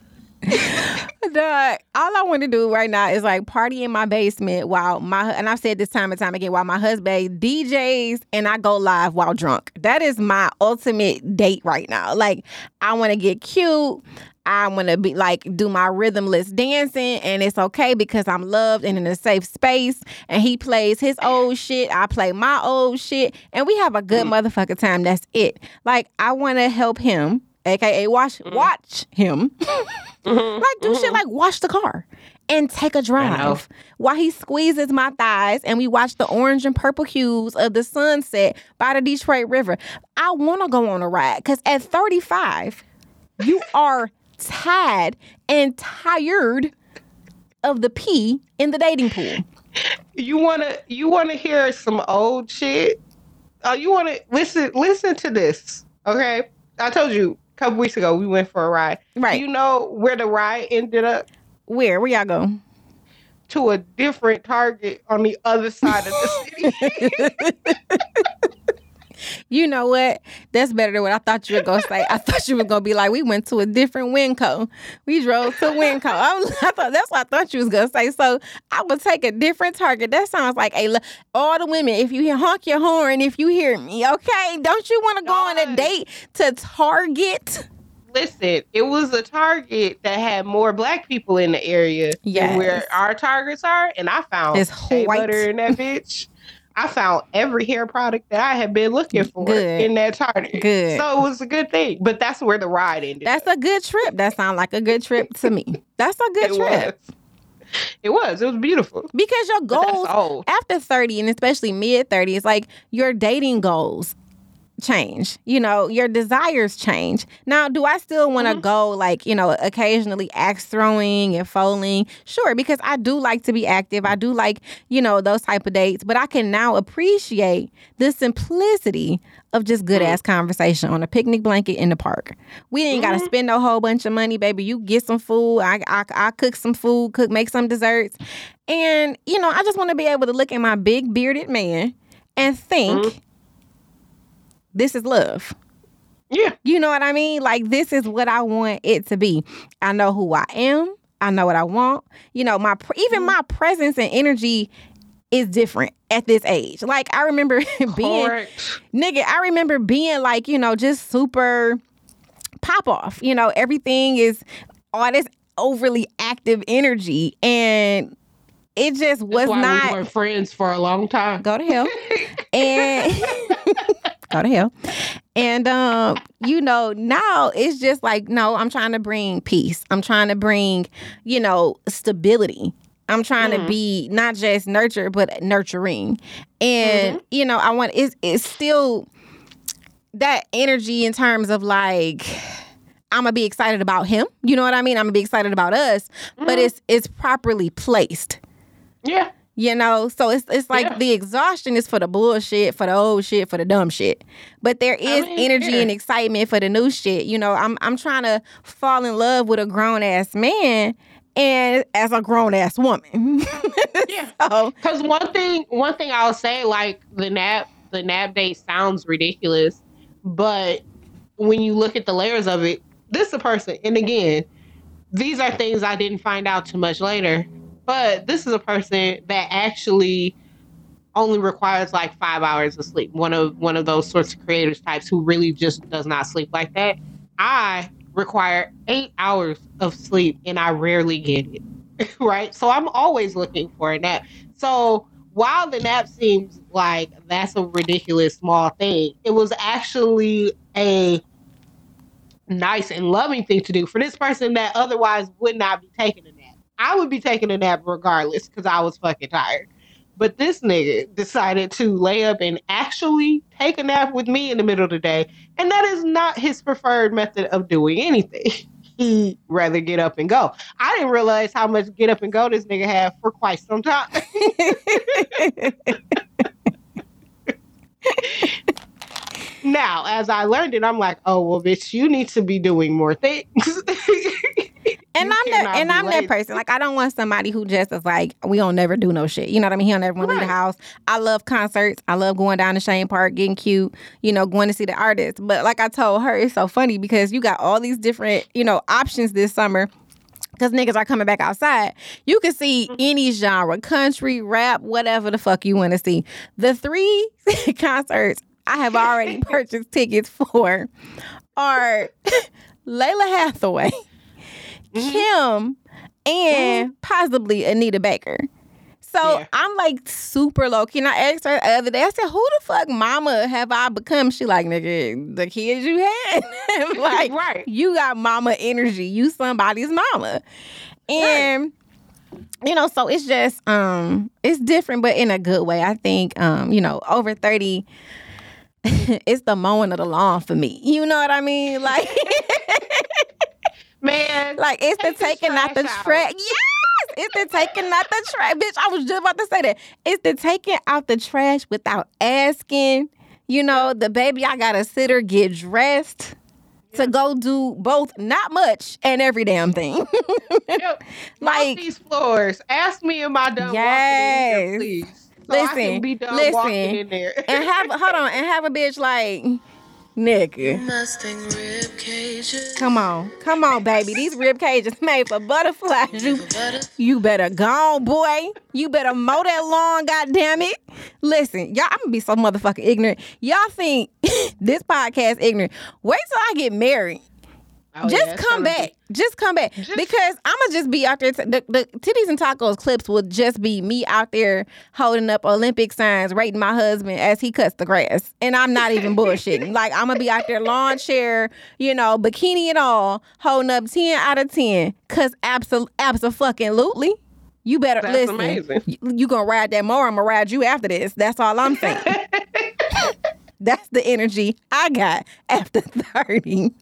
Dog, all I want to do right now is like party in my basement while my and I've said this time and time again while my husband DJs and I go live while drunk. That is my ultimate date right now. Like I want to get cute. I want to be like do my rhythmless dancing and it's okay because I'm loved and in a safe space and he plays his old shit, I play my old shit and we have a good mm. motherfucking time. That's it. Like I want to help him, aka watch mm. watch him. Mm-hmm. Like do mm-hmm. shit like wash the car and take a drive while he squeezes my thighs and we watch the orange and purple hues of the sunset by the Detroit River. I want to go on a ride because at 35, you are tired and tired of the pee in the dating pool.
You wanna you wanna hear some old shit? Oh, you wanna listen listen to this, okay? I told you a couple weeks ago we went for a ride.
Right.
You know where the ride ended up?
Where? Where y'all go?
To a different Target on the other side of the
city. you know what? That's better than what I thought you were gonna say. I thought you were gonna be like, we went to a different Winco. We drove to Winco. I, I thought that's what I thought you was gonna say. So I would take a different target. That sounds like a all the women. If you hear honk your horn, if you hear me, okay? Don't you want to go on a date to Target?
listen, it was a Target that had more black people in the area yes. than where our targets are, and I found it's white. butter in that bitch. I found every hair product that I had been looking for good. in that Target.
Good.
So it was a good thing. But that's where the ride ended.
That's a good trip. That sounds like a good trip to me. That's a good
it
trip.
Was. It was. It was beautiful.
Because your goals after 30 and especially mid 30s, like your dating goals change. You know, your desires change. Now, do I still want to mm-hmm. go like, you know, occasionally axe throwing and foaling? Sure, because I do like to be active. I do like, you know, those type of dates, but I can now appreciate the simplicity of just good ass mm-hmm. conversation on a picnic blanket in the park. We ain't mm-hmm. got to spend no whole bunch of money, baby. You get some food. I, I, I cook some food, cook, make some desserts. And, you know, I just want to be able to look at my big bearded man and think, mm-hmm this is love.
Yeah.
You know what I mean? Like, this is what I want it to be. I know who I am. I know what I want. You know, my even mm-hmm. my presence and energy is different at this age. Like, I remember being, nigga, I remember being like, you know, just super pop off. You know, everything is all this overly active energy. And it just was not.
We friends for a long time.
Go to hell. and go to hell. And um, you know, now it's just like, no, I'm trying to bring peace. I'm trying to bring, you know, stability. I'm trying mm-hmm. to be not just nurture, but nurturing. And, mm-hmm. you know, I want it's it's still that energy in terms of like I'm gonna be excited about him. You know what I mean? I'm gonna be excited about us, mm-hmm. but it's it's properly placed.
Yeah.
You know, so it's it's like yeah. the exhaustion is for the bullshit, for the old shit, for the dumb shit. But there is energy and excitement for the new shit. You know, I'm I'm trying to fall in love with a grown ass man and as a grown ass woman.
yeah. Because one thing, one thing I'll say, like the nap, the nap date sounds ridiculous, but when you look at the layers of it, this is a person, and again, these are things I didn't find out too much later. But this is a person that actually only requires like five hours of sleep. One of one of those sorts of creators types who really just does not sleep like that. I require eight hours of sleep and I rarely get it. right? So I'm always looking for a nap. So while the nap seems like that's a ridiculous small thing, it was actually a nice and loving thing to do for this person that otherwise would not be taking a nap. I would be taking a nap regardless because I was fucking tired. But this nigga decided to lay up and actually take a nap with me in the middle of the day. And that is not his preferred method of doing anything. He'd rather get up and go. I didn't realize how much get up and go this nigga had for quite some time. now, as I learned it, I'm like, oh well, bitch, you need to be doing more things.
and I'm that and I'm lazy. that person. Like I don't want somebody who just is like, we don't never do no shit. You know what I mean? He don't ever want to leave the house. I love concerts. I love going down to Chene Park, getting cute, you know, going to see the artists. But like I told her, it's so funny because you got all these different, you know, options this summer because niggas are coming back outside. You can see mm-hmm. any genre, country, rap, whatever the fuck you want to see. The three concerts I have already purchased tickets for are Lalah Hathaway, mm-hmm. Kim, and mm-hmm. possibly Anita Baker. So yeah. I'm like super low key. And I asked her the other day, I said, Who the fuck mama have I become? She like, nigga, the kids you had. like, right. you got mama energy. You somebody's mama. And right you know so it's just um it's different but in a good way i think um you know over 30 it's the mowing of the lawn for me you know what i mean like
man
like it's the taking out the trash yes it's the taking out the trash bitch i was just about to say that it's the taking out the trash without asking you know the baby i gotta sit her get dressed to go do both not much and every damn thing.
yep. like these floors. Ask me am I done yes. walking in here, please. So listen, listen,
and have hold on, and have a bitch like nigga. Come on, come on, baby. These rib cages made for butterflies. You, you better go on, boy. You better mow that lawn, goddamn it. Listen, y'all, I'm gonna be so motherfucking ignorant. Y'all think this podcast ignorant? Wait till I get married. Oh, just yeah, come back. Be- just come back. Just- because I'm gonna just be out there. T- the, the titties and tacos clips will just be me out there holding up Olympic signs, rating my husband as he cuts the grass, and I'm not even bullshitting. like I'm gonna be out there lawn chair, you know, bikini and all, holding up ten out of ten. Cause absolutely, absolutely. You better That's listen. Amazing. You, you gonna ride that more? I'm gonna ride you after this. That's all I'm saying. That's the energy I got after 30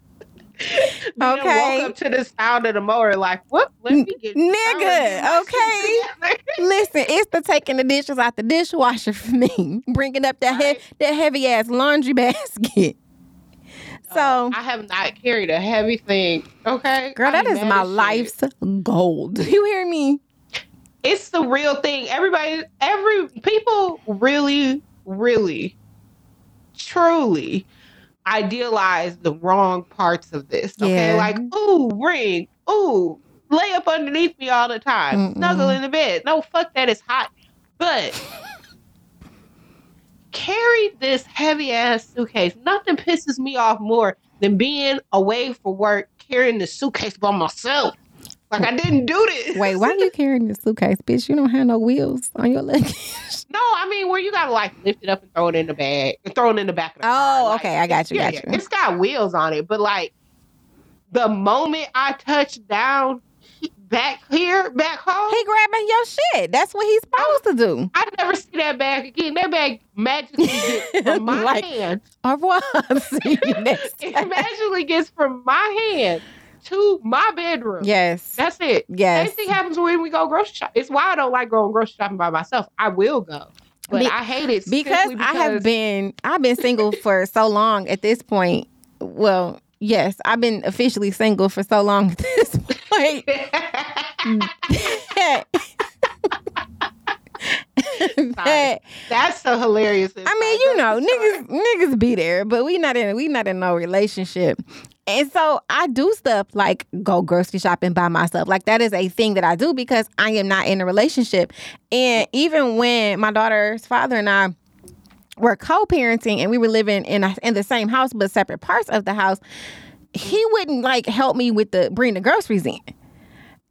okay. Walk up to the sound of the mower like, what? Let me get
nigga. Okay. Listen, it's the taking the dishes out the dishwasher for me, bringing up that right. he- that heavy ass laundry basket. So uh,
I have not carried a heavy thing. Okay,
girl, that is my life's gold. You hear me?
It's the real thing. Everybody, every people really, really, truly idealize the wrong parts of this. Okay, yeah. like ooh, ring, ooh, lay up underneath me all the time, Mm-mm. snuggle in the bed. No, fuck that, it's hot. But carry this heavy ass suitcase. Nothing pisses me off more than being away for work carrying the suitcase by myself. Like I didn't do this.
Wait, why are you carrying this suitcase, bitch? You don't have no wheels on your leg.
no, I mean where you gotta like lift it up and throw it in the bag and throw it in the back of the oh, car.
Oh, okay, I got you.
Yeah,
got
you. it's got wheels on it, but like the moment I touch down back here, back home,
he grabbing your shit. That's what he's supposed I, to do.
I never see that bag again. That bag magically gets from my like, hand.
Au revoir. See you next.
it magically gets from my hand to my bedroom.
Yes.
That's it.
Yes.
Same thing happens when we go grocery shop. It's why I don't like going grocery shopping by myself. I will go. But Be- I hate it
because, because I have been I've been single for so long at this point. Well, yes, I've been officially single for so long at this point.
that, that's so hilarious.
I mean, you know, niggas niggas be there, but we not in we not in no relationship. And so I do stuff like go grocery shopping by myself. Like that is a thing that I do because I am not in a relationship. And even when my daughter's father and I were co-parenting and we were living in a, in the same house but separate parts of the house, he wouldn't like help me with the bring the groceries in.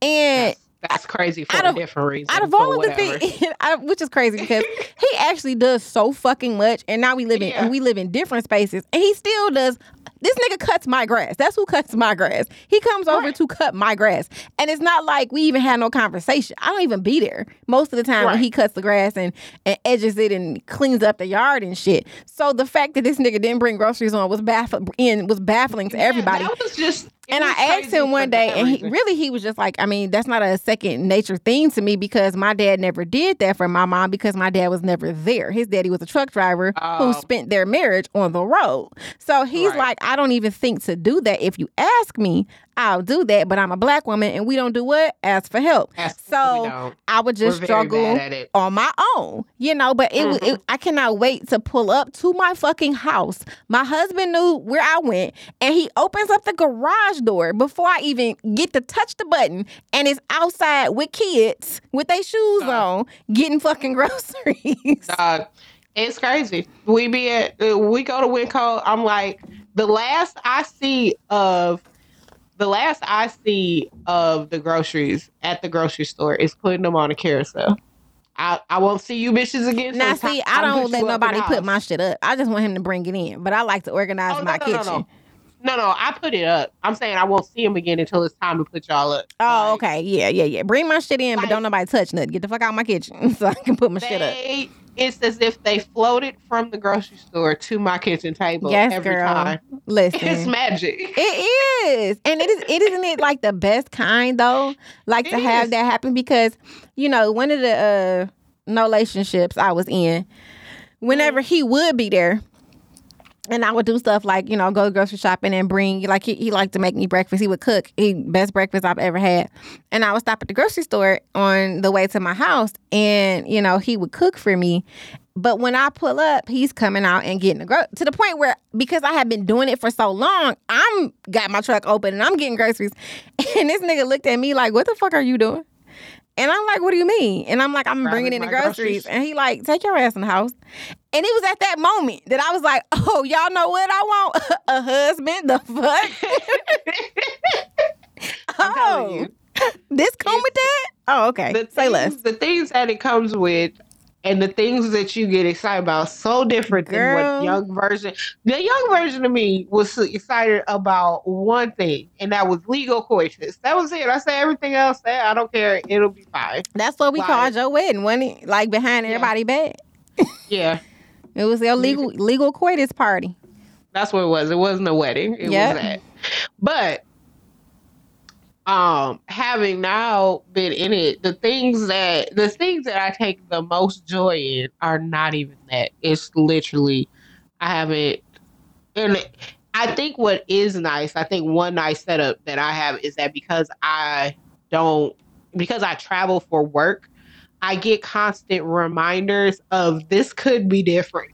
And
that's crazy for a different reason.
Out of all of the things, which is crazy because he actually does so fucking much, and now we live in yeah. and we live in different spaces, and he still does This nigga cuts my grass. That's who cuts my grass. He comes over right. to cut my grass. And it's not like we even had no conversation. I don't even be there most of the time right. when he cuts the grass and, and edges it and cleans up the yard and shit. So the fact that this nigga didn't bring groceries on was baffling was baffling to everybody.
Yeah, that was just
and I asked him one day, and he really he was just like, I mean, that's not a second nature thing to me because my dad never did that for my mom because my dad was never there. His daddy was a truck driver oh. who spent their marriage on the road. So he's right. like, I don't even think to do that. If you ask me, I'll do that, but I'm a black woman and we don't do what? Ask for help. Ask, so I would just struggle on my own, you know, but it, mm-hmm. it, I cannot wait to pull up to my fucking house. My husband knew where I went and he opens up the garage door before I even get to touch the button and it's outside with kids with their shoes uh, on getting fucking groceries.
Uh, it's crazy. We be at, uh, we go to Winco. I'm like, the last I see of the last I see of the groceries at the grocery store is putting them on a carousel. I, I won't see you bitches again.
Now, see, I don't let nobody put my shit up. I just want him to bring it in, but I like to organize oh, my no, no, kitchen.
No, no, no, I put it up. I'm saying I won't see him again until it's time to put y'all up.
Oh, like, okay. Yeah, yeah, yeah. Bring my shit in, like, but don't nobody touch nothing. Get the fuck out of my kitchen so I can put my they, shit up.
It's as if they floated from the grocery store to my kitchen table yes, every girl. time.
Listen.
It's magic.
It is. And it is it isn't it like the best kind though? Like it to is. have that happen because, you know, one of the uh no relationships I was in, whenever mm. he would be there, and I would do stuff like, you know, go grocery shopping and bring like he, he liked to make me breakfast. He would cook. He best breakfast I've ever had. And I would stop at the grocery store on the way to my house and, you know, he would cook for me. But when I pull up, he's coming out and getting the gro- to the point where because I have been doing it for so long, I'm got my truck open and I'm getting groceries. And this nigga looked at me like, "What the fuck are you doing?" And I'm like, what do you mean? And I'm like, I'm bringing in the groceries. groceries. And he like, take your ass in the house. And it was at that moment that I was like, oh, y'all know what I want? a husband? The fuck? oh, this come with that? Oh, okay. The Say
things,
less.
The things that it comes with and the things that you get excited about so different Girl. than what young version the young version of me was excited about one thing and that was legal coitus. That was it. I said everything else eh, i don't care. It'll be fine.
That's what we like, called your wedding wasn't it? Like behind yeah. everybody back.
Yeah.
It was their legal legal coitus party.
That's what it was. It wasn't a wedding. It yep. was that. But um having now been in it the things that the things that i take the most joy in are not even that. It's literally i haven't and i think what is nice i think one nice setup that i have is that because i don't because i travel for work i get constant reminders of this could be different.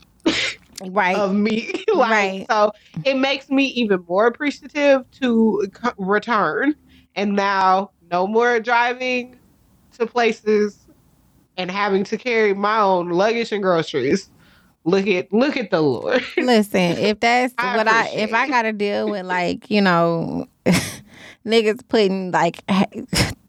Right.
Of me. Like, right. so it makes me even more appreciative to return and now no more driving to places and having to carry my own luggage and groceries. Look at look at the Lord.
Listen, if that's I what I if I gotta deal with like, you know, niggas putting like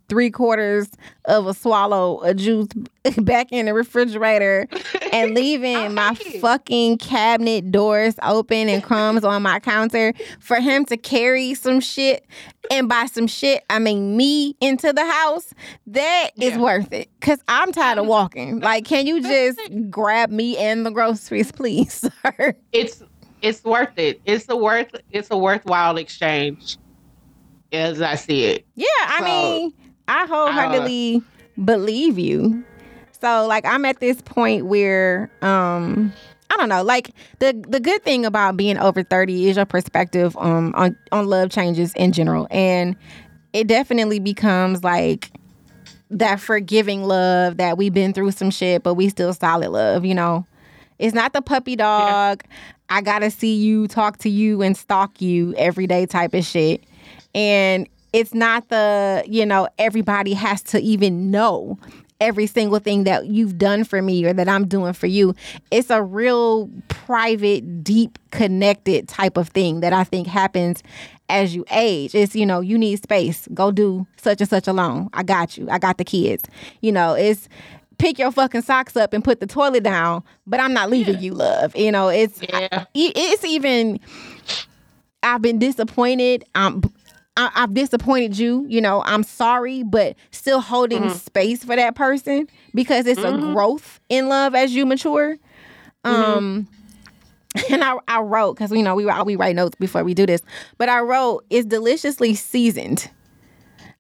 three quarters of a swallow of juice back in the refrigerator and leaving my fucking cabinet doors open and crumbs on my counter for him to carry some shit and buy some shit, I mean me into the house, that yeah. is worth it. Cause I'm tired of um, walking. Like, can you just grab me and the groceries, please, sir?
It's it's worth it. It's a worth it's a worthwhile exchange as I see it.
Yeah, I so, mean I wholeheartedly uh, believe you. So like I'm at this point where um I don't know, like the the good thing about being over 30 is your perspective um on on love changes in general and it definitely becomes like that forgiving love that we've been through some shit but we still solid love, you know. It's not the puppy dog. Yeah. I got to see you, talk to you and stalk you every day type of shit. And it's not the, you know, everybody has to even know every single thing that you've done for me or that I'm doing for you. It's a real private, deep, connected type of thing that I think happens as you age. It's, you know, you need space. Go do such and such alone. I got you. I got the kids. You know, it's pick your fucking socks up and put the toilet down, but I'm not leaving yeah. you, love. You know, it's yeah. it's even I've been disappointed. I'm I, have disappointed you. You know, I'm sorry, but still holding mm-hmm. space for that person because it's mm-hmm. a growth in love as you mature. Mm-hmm. Um, and I, I wrote because you know we we write notes before we do this, but I wrote it's deliciously seasoned,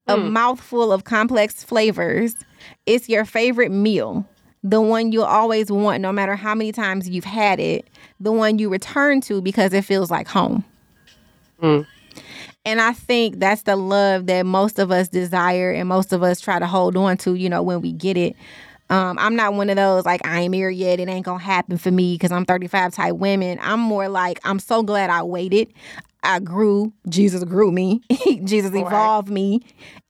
a mm. mouthful of complex flavors. It's your favorite meal, the one you'll always want, no matter how many times you've had it, the one you return to because it feels like home. Mm. And I think that's the love that most of us desire and most of us try to hold on to, you know, when we get it. Um, I'm not one of those like I ain't married yet. It ain't gonna happen for me because I'm 35 type women. I'm more like I'm so glad I waited. I grew. Jesus grew me. Jesus evolved right. me,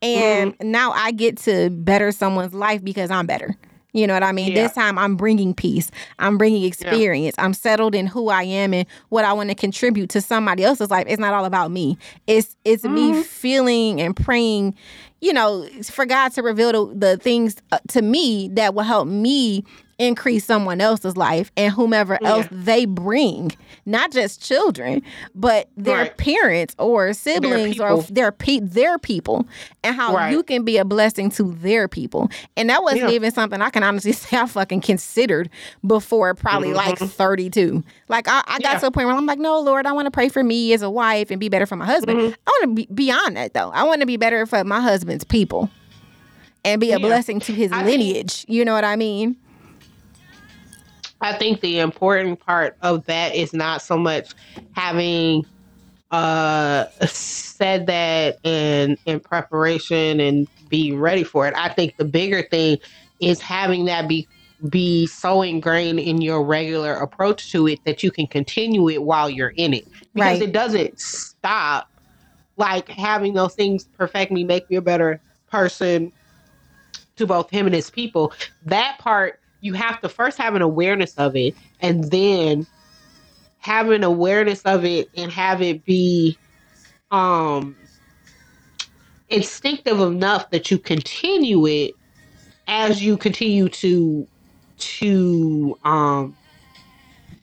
and mm. now I get to better someone's life because I'm better. You know what I mean? Yeah. This time I'm bringing peace. I'm bringing experience. Yeah. I'm settled in who I am and what I want to contribute to somebody else's life. It's not all about me. It's it's mm-hmm. me feeling and praying, you know, for God to reveal the, the things uh, to me that will help me increase someone else's life and whomever yeah. else they bring, not just children, but their right. parents or siblings their or their pe- their people, and how right. you can be a blessing to their people. And that wasn't yeah. even something I can honestly say I fucking considered before probably mm-hmm. like 32. Like I, I got yeah. to a point where I'm like, no, Lord, I want to pray for me as a wife and be better for my husband. Mm-hmm. I want to be beyond that though. I want to be better for my husband's people and be a blessing to his I lineage. Mean, you know what I mean?
I think the important part of that is not so much having uh, said that in in preparation and being ready for it. I think the bigger thing is having that be be so ingrained in your regular approach to it that you can continue it while you're in it because right. it doesn't stop like having those things perfect me make me a better person to both him and his people that part you have to first have an awareness of it and then have an awareness of it and have it be um instinctive enough that you continue it as you continue to to um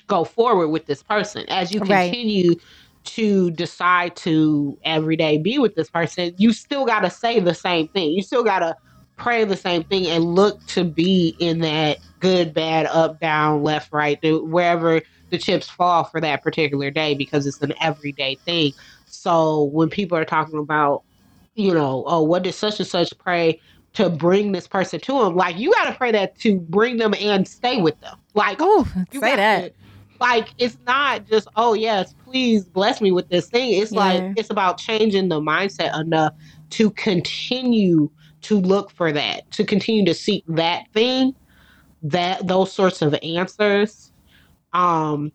go forward with this person as you continue right. to decide to every day be with this person you still got to say the same thing you still got to pray the same thing and look to be in that good, bad, up, down, left, right, wherever the chips fall for that particular day because it's an everyday thing. So when people are talking about, you know, oh, what did such and such pray to bring this person to him? Like you got to pray that to bring them and stay with them. Like,
oh, say that.
To, like it's not just oh yes, please bless me with this thing. It's yeah. like it's about changing the mindset enough to continue to look for that, to continue to seek that thing that those sorts of answers um,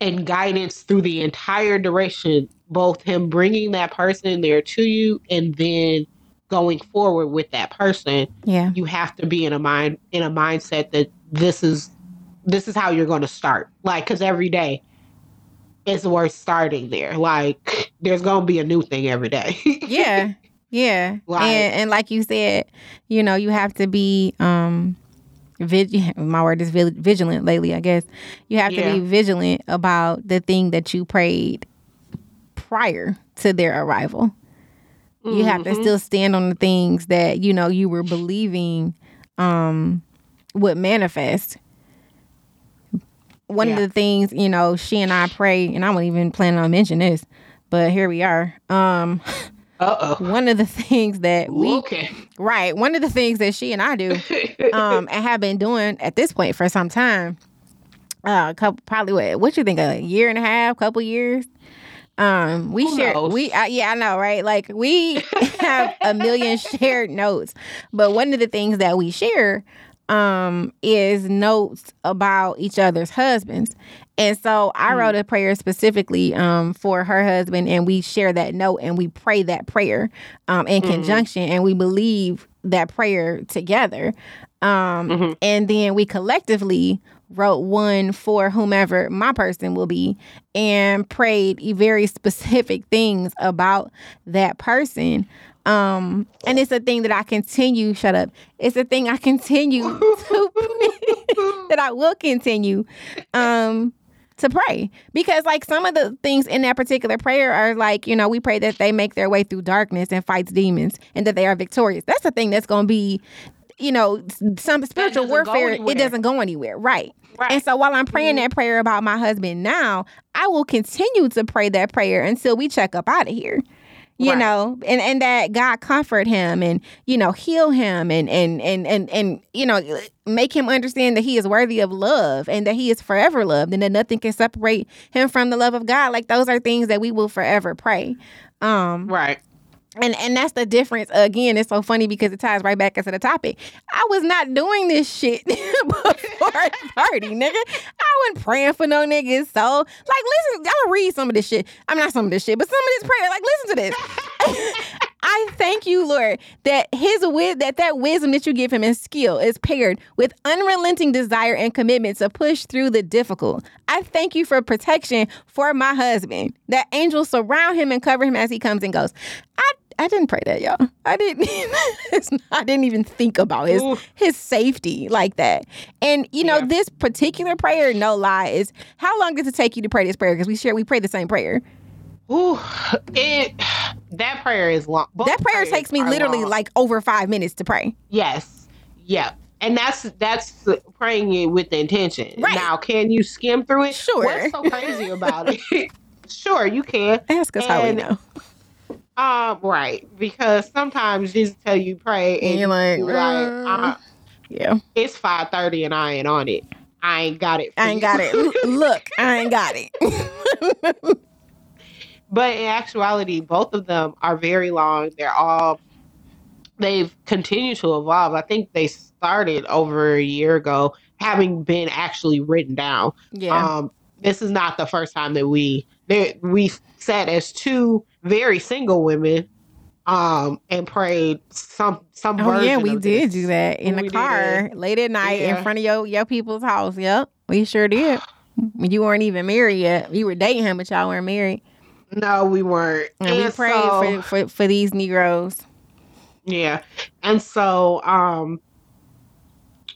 and guidance through the entire duration, both him bringing that person there to you and then going forward with that person.
Yeah.
You have to be in a mind in a mindset that this is this is how you're going to start. Like cuz every day it's worth starting there. Like there's going to be a new thing every day.
yeah. Yeah. Like, and and like you said, you know, you have to be um vig- my word is vigilant lately, I guess. You have yeah. to be vigilant about the thing that you prayed prior to their arrival. Mm-hmm. You have to mm-hmm. still stand on the things that, you know, you were believing um would manifest. One yeah. of the things, you know, she and I pray, and I wasn't even planning on mentioning this, but here we are. Um
Uh-oh.
One of the things that we
okay.
Right, one of the things that she and I do um and have been doing at this point for some time. Uh couple probably what what you think a year and a half, couple years. Um we Who share knows? we uh, yeah, I know, right? Like we have a million shared notes. But one of the things that we share um is notes about each other's husbands and so I mm. wrote a prayer specifically um, for her husband, and we share that note and we pray that prayer um, in mm. conjunction, and we believe that prayer together. Um, mm-hmm. And then we collectively wrote one for whomever my person will be and prayed very specific things about that person. Um, and it's a thing that I continue, shut up. It's a thing I continue to, that I will continue. Um, to pray because like some of the things in that particular prayer are like you know we pray that they make their way through darkness and fights demons and that they are victorious that's the thing that's going to be you know some spiritual warfare it doesn't go anywhere right Right. And so while I'm praying mm-hmm. that prayer about my husband now, I will continue to pray that prayer until we check up out of here you right. know and and that god comfort him and you know heal him and and and and and you know make him understand that he is worthy of love and that he is forever loved and that nothing can separate him from the love of god. Like those are things that we will forever pray. Um
right
and and that's the difference. Again, it's so funny because it ties right back into the topic. I was not doing this shit before party, nigga. I wasn't praying for no niggas. So, like, listen, I'll read some of this shit. I'm not some of this shit, but some of this prayer. Like, listen to this. I thank you, Lord, that his wit that that wisdom that you give him and skill is paired with unrelenting desire and commitment to push through the difficult. I thank you for protection for my husband. That angels surround him and cover him as he comes and goes. I I didn't pray that, y'all. I didn't. I didn't even think about his Ooh. his safety like that. And you know, yeah. this particular prayer, no lie, is how long does it take you to pray this prayer? Because we share, we pray the same prayer.
Ooh, it that prayer is long.
Both that prayer takes me literally long. like over five minutes to pray.
Yes. Yeah. And that's that's praying it with the intention. Right. Now, can you skim through it?
Sure.
What's so crazy about it? sure, you can.
Ask us and, how we know.
Um, right. Because sometimes Jesus tell you pray and, and you're like, you're like uh,
yeah.
It's five thirty and I ain't on it. I ain't got it.
I ain't
you.
got it. Look, I ain't got it.
but in actuality, both of them are very long. They're all they've continued to evolve. I think they started over a year ago, having been actually written down.
Yeah. Um,
this is not the first time that we we sat as two very single women um and prayed some some oh
yeah we did
this.
do that in we the car late at night yeah. in front of your your people's house. Yep we sure did. You weren't even married yet. You were dating him but y'all weren't married.
No we weren't.
And, and we prayed so, for, for for these negroes.
Yeah. And so um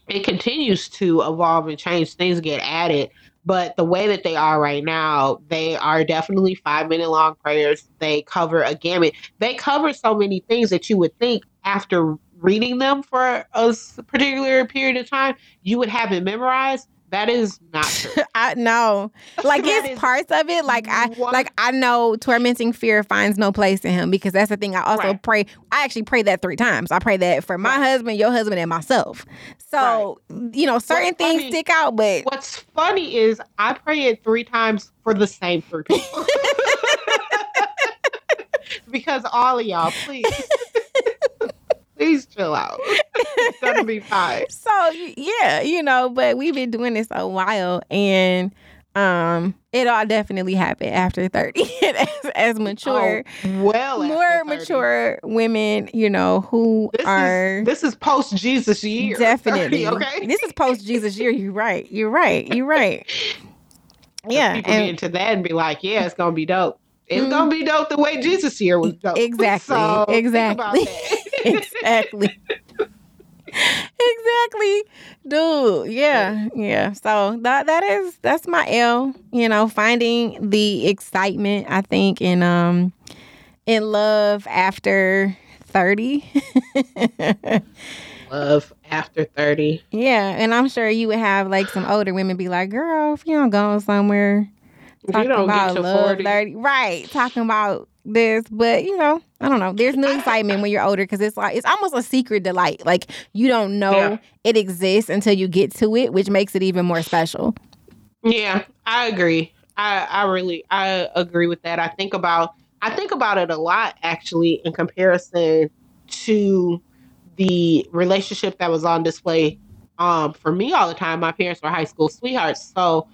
it continues to evolve and change. Things get added but the way that they are right now, they are definitely five minute long prayers. They cover a gamut. They cover so many things that you would think after reading them for a particular period of time, you would have it memorized. That is not true.
I know. Like it's parts of it. Like I what? like I know tormenting fear finds no place in him because that's the thing. I also right. pray. I actually pray that three times. I pray that for my right. husband, your husband, and myself. So right. you know, certain what's things funny, stick out. But
what's funny is I pray it three times for the same three people. because all of y'all, please please chill out. it's gonna be fine.
So yeah, you know, but we've been doing this a while, and um, it all definitely happened after thirty. as, as mature,
oh, well,
more mature women, you know, who
this
are
is, this is post Jesus year.
Definitely,
30, okay.
This is post Jesus year. You're right. You're right. You're right. yeah,
people and, get into that and be like, "Yeah, it's gonna be dope." It's mm, gonna be dope the way Jesus here was dope.
Exactly. So exactly. exactly. exactly. Dude, yeah, yeah. So that that is that's my L, you know, finding the excitement, I think, in um in love after 30.
love after 30.
Yeah, and I'm sure you would have like some older women be like, "Girl, if you don't go somewhere talking about love 40. 30, right, talking about this, but you know, I don't know. There's no excitement when you're older because it's like it's almost a secret delight. Like you don't know yeah. it exists until you get to it, which makes it even more special.
Yeah, I agree. I I really I agree with that. I think about I think about it a lot actually in comparison to the relationship that was on display um, for me all the time. My parents were high school sweethearts, so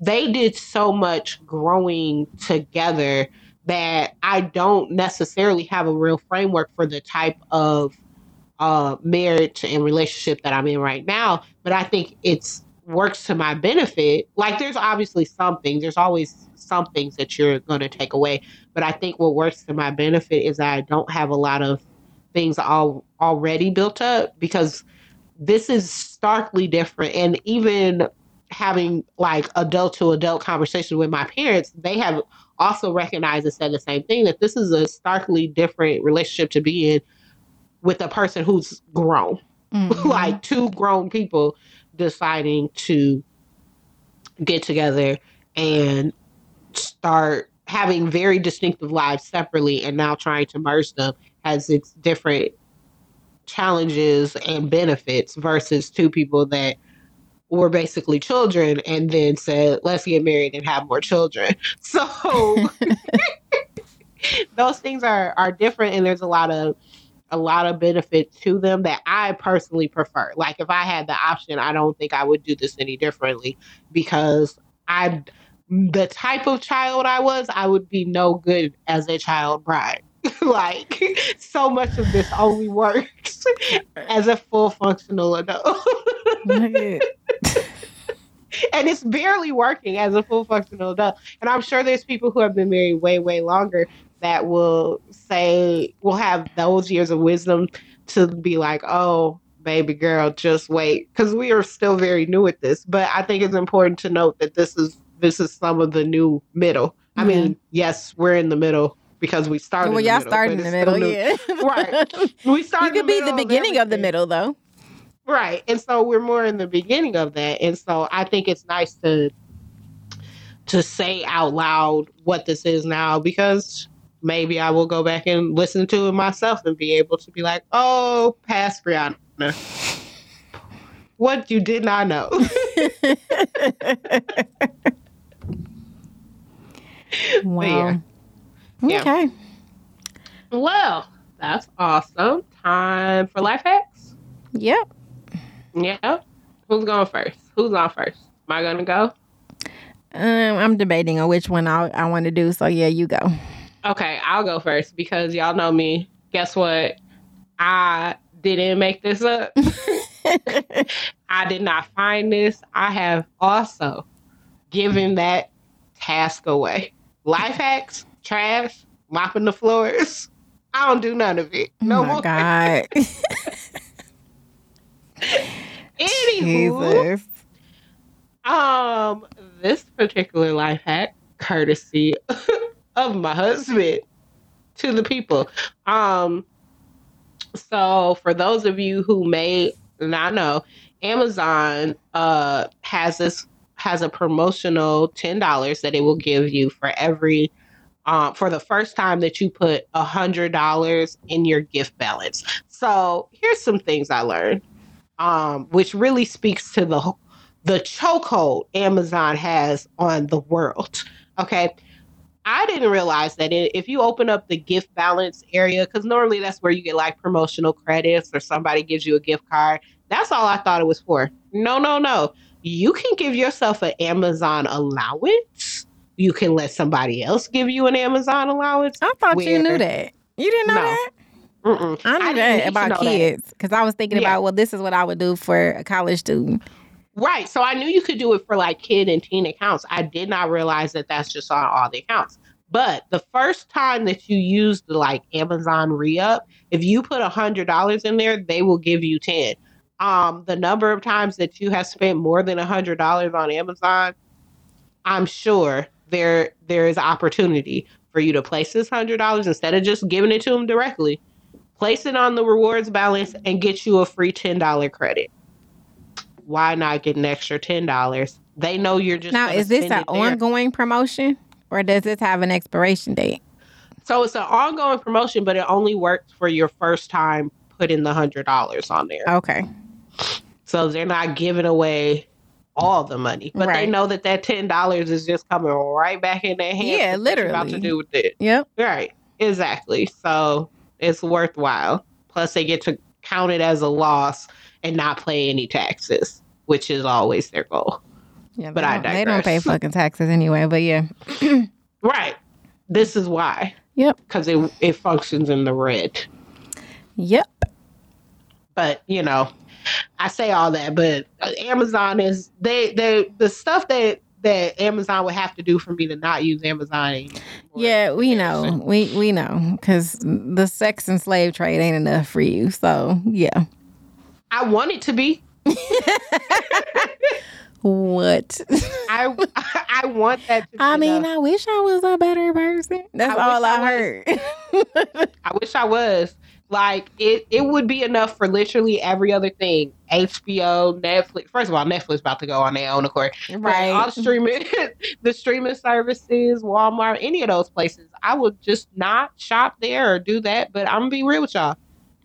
they did so much growing together that I don't necessarily have a real framework for the type of uh, marriage and relationship that I'm in right now. But I think it's works to my benefit. Like there's obviously something, there's always some things that you're going to take away. But I think what works to my benefit is I don't have a lot of things all already built up because this is starkly different. And even having like adult to adult conversations with my parents, they have also recognized and said the same thing that this is a starkly different relationship to be in with a person who's grown. Mm-hmm. like two grown people deciding to get together and start having very distinctive lives separately and now trying to merge them has its different challenges and benefits versus two people that were basically children and then said, let's get married and have more children. So those things are are different and there's a lot of a lot of benefit to them that I personally prefer. Like if I had the option, I don't think I would do this any differently because I the type of child I was, I would be no good as a child bride. like so much of this only works as a full functional adult. and it's barely working as a full functional adult. And I'm sure there's people who have been married way, way longer that will say, will have those years of wisdom to be like, oh, baby girl, just wait. Because we are still very new at this. But I think it's important to note that this is this is some of the new middle. I mean, yes, we're in the middle because we started.
Well, y'all started in the middle, yeah.
right. We started.
You could be the beginning of, of the middle, though.
Right, and so we're more in the beginning of that, and so I think it's nice to to say out loud what this is now because maybe I will go back and listen to it myself and be able to be like, "Oh, past Brianna, what you did not know."
wow. Yeah. Okay.
Well, that's awesome. Time for life hacks.
Yep.
Yeah. Who's going first? Who's on first? Am I gonna go?
Um, I'm debating on which one I I want to do. So yeah, you go.
Okay, I'll go first because y'all know me. Guess what? I didn't make this up. I did not find this. I have also given that task away. Life hacks trash, mopping the floors. I don't do none of it. No oh my more. God. Anywho, Jesus. um, this particular life hack, courtesy of my husband to the people. Um, so for those of you who may not know, Amazon uh has this has a promotional ten dollars that it will give you for every um, for the first time that you put a hundred dollars in your gift balance. So here's some things I learned, um, which really speaks to the the chokehold Amazon has on the world. Okay. I didn't realize that it, if you open up the gift balance area, because normally that's where you get like promotional credits or somebody gives you a gift card. That's all I thought it was for. No, no, no. You can give yourself an Amazon allowance you can let somebody else give you an Amazon allowance.
I thought where, you knew that. You didn't know no. that? Mm-mm. I knew I that about kids because I was thinking yeah. about, well, this is what I would do for a college student.
Right. So I knew you could do it for like kid and teen accounts. I did not realize that that's just on all the accounts. But the first time that you use the like Amazon re-up, if you put a hundred dollars in there, they will give you ten. Um, the number of times that you have spent more than a hundred dollars on Amazon, I'm sure there there is opportunity for you to place this hundred dollars instead of just giving it to them directly. Place it on the rewards balance and get you a free ten dollar credit. Why not get an extra ten dollars? They know you're just
now. Is this an ongoing promotion or does this have an expiration date?
So it's an ongoing promotion, but it only works for your first time putting the hundred dollars on there.
Okay.
So they're not giving away all the money, but right. they know that that ten dollars is just coming right back in their hands.
Yeah, literally.
About to do with it.
Yep.
Right. Exactly. So it's worthwhile. Plus, they get to count it as a loss and not pay any taxes, which is always their goal.
Yeah, but I digress. They don't pay fucking taxes anyway. But yeah.
right. This is why.
Yep.
Because it it functions in the red.
Yep.
But you know, I say all that, but Amazon is they they the stuff that that Amazon would have to do for me to not use Amazon. Anymore.
Yeah, we know, we we know, because the sex and slave trade ain't enough for you. So yeah,
I want it to be.
What?
I I want that.
To be I mean, enough. I wish I was a better person. That's I all I, I
heard. I wish I was. Like it, it would be enough for literally every other thing. HBO, Netflix. First of all, Netflix about to go on their own accord. Right. All streaming, the streaming services, Walmart, any of those places, I would just not shop there or do that. But I'm gonna be real with y'all.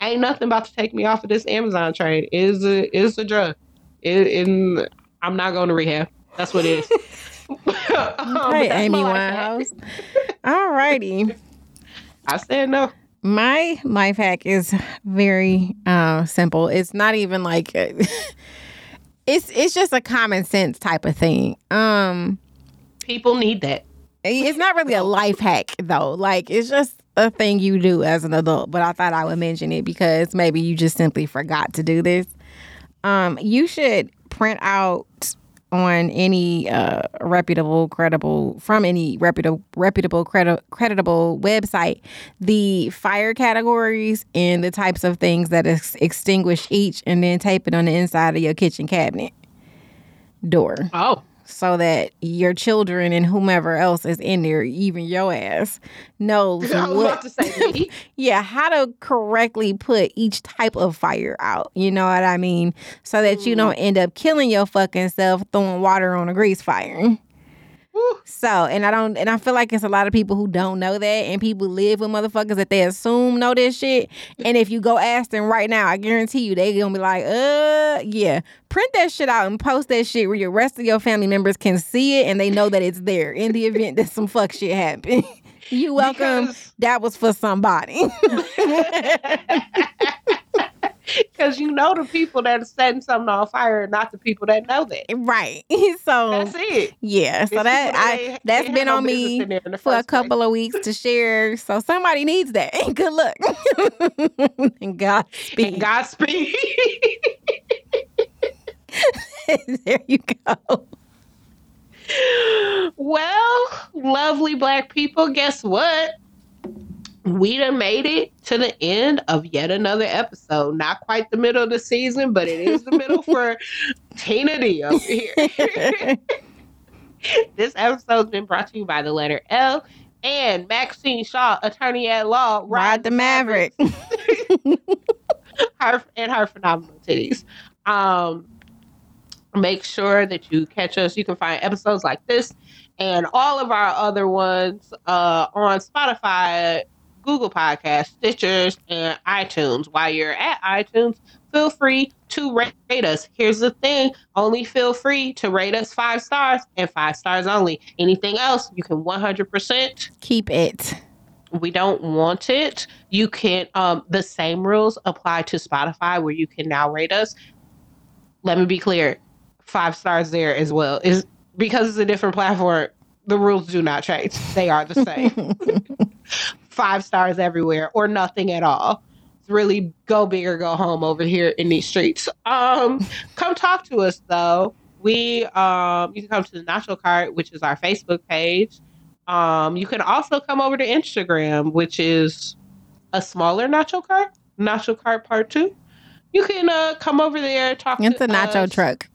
Ain't nothing about to take me off of this Amazon train. Is a is a drug. It, it, I'm not going to rehab. That's what it is.
hey, Amy Winehouse. All righty.
I said no.
My life hack is very uh, simple. It's not even like it's it's just a common sense type of thing. Um,
people need that.
It's not really a life hack though. Like it's just a thing you do as an adult. But I thought I would mention it because maybe you just simply forgot to do this. Um, you should print out on any uh, reputable, credible, from any reputable, reputable, credi- creditable website, the fire categories and the types of things that ex- extinguish each, and then tape it on the inside of your kitchen cabinet door.
Oh
so that your children and whomever else is in there, even your ass, knows what, to say yeah, how to correctly put each type of fire out. You know what I mean? So that mm. you don't end up killing your fucking self throwing water on a grease fire. So, and I don't, and I feel like it's a lot of people who don't know that, and people live with motherfuckers that they assume know this shit. And if you go ask them right now, I guarantee you they gonna be like, uh, yeah, print that shit out and post that shit where your rest of your family members can see it and they know that it's there in the event that some fuck shit happen. you welcome. Because... That was for somebody.
Because you know the people that are setting something on fire, not the people that know that.
Right. So
that's it.
Yeah. So that I that's been on me for a couple place. of weeks to share. So somebody needs that. And Good luck. and Godspeed.
And Godspeed.
there you go.
Well, lovely black people, guess what? We done made it to the end of yet another episode. Not quite the middle of the season, but it is the middle for Tina D over here. this episode's been brought to you by the letter L and Maxine Shaw, attorney at law.
Ride, Ride the Maverick.
her and her phenomenal titties. Um, make sure that you catch us. You can find episodes like this and all of our other ones uh, on Spotify, Google Podcasts, Stitchers, and iTunes. While you're at iTunes, feel free to rate us. Here's the thing only feel free to rate us five stars and five stars only. Anything else, you can 100%
keep it.
We don't want it. You can, um, the same rules apply to Spotify where you can now rate us. Let me be clear five stars there as well. Is because it's a different platform, the rules do not change. They are the same. five stars everywhere or nothing at all. It's really go big or go home over here in these streets. Um, come talk to us though. We um, you can come to the Nacho Cart, which is our Facebook page. Um, you can also come over to Instagram, which is a smaller Nacho Cart, Nacho Cart Part Two. You can uh, come over there talk.
It's a nacho us. truck.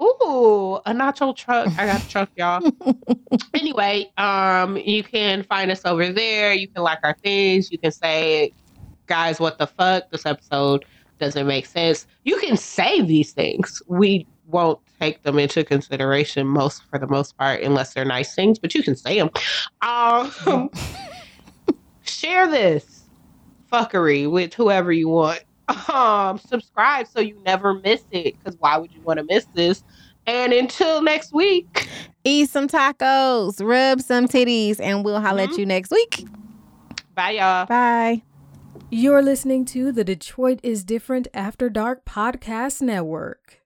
Ooh, a nacho truck. I got a truck, y'all. anyway, um, you can find us over there. You can like our things. You can say, guys, what the fuck? This episode doesn't make sense. You can say these things. We won't take them into consideration most for the most part unless they're nice things, but you can say them. Um, share this fuckery with whoever you want um, subscribe so you never miss it. Because why would you want to miss this? And until next week,
eat some tacos, rub some titties, and we'll holler mm-hmm. at you next week.
Bye, y'all.
Bye.
You're listening to the Detroit is Different After Dark Podcast Network.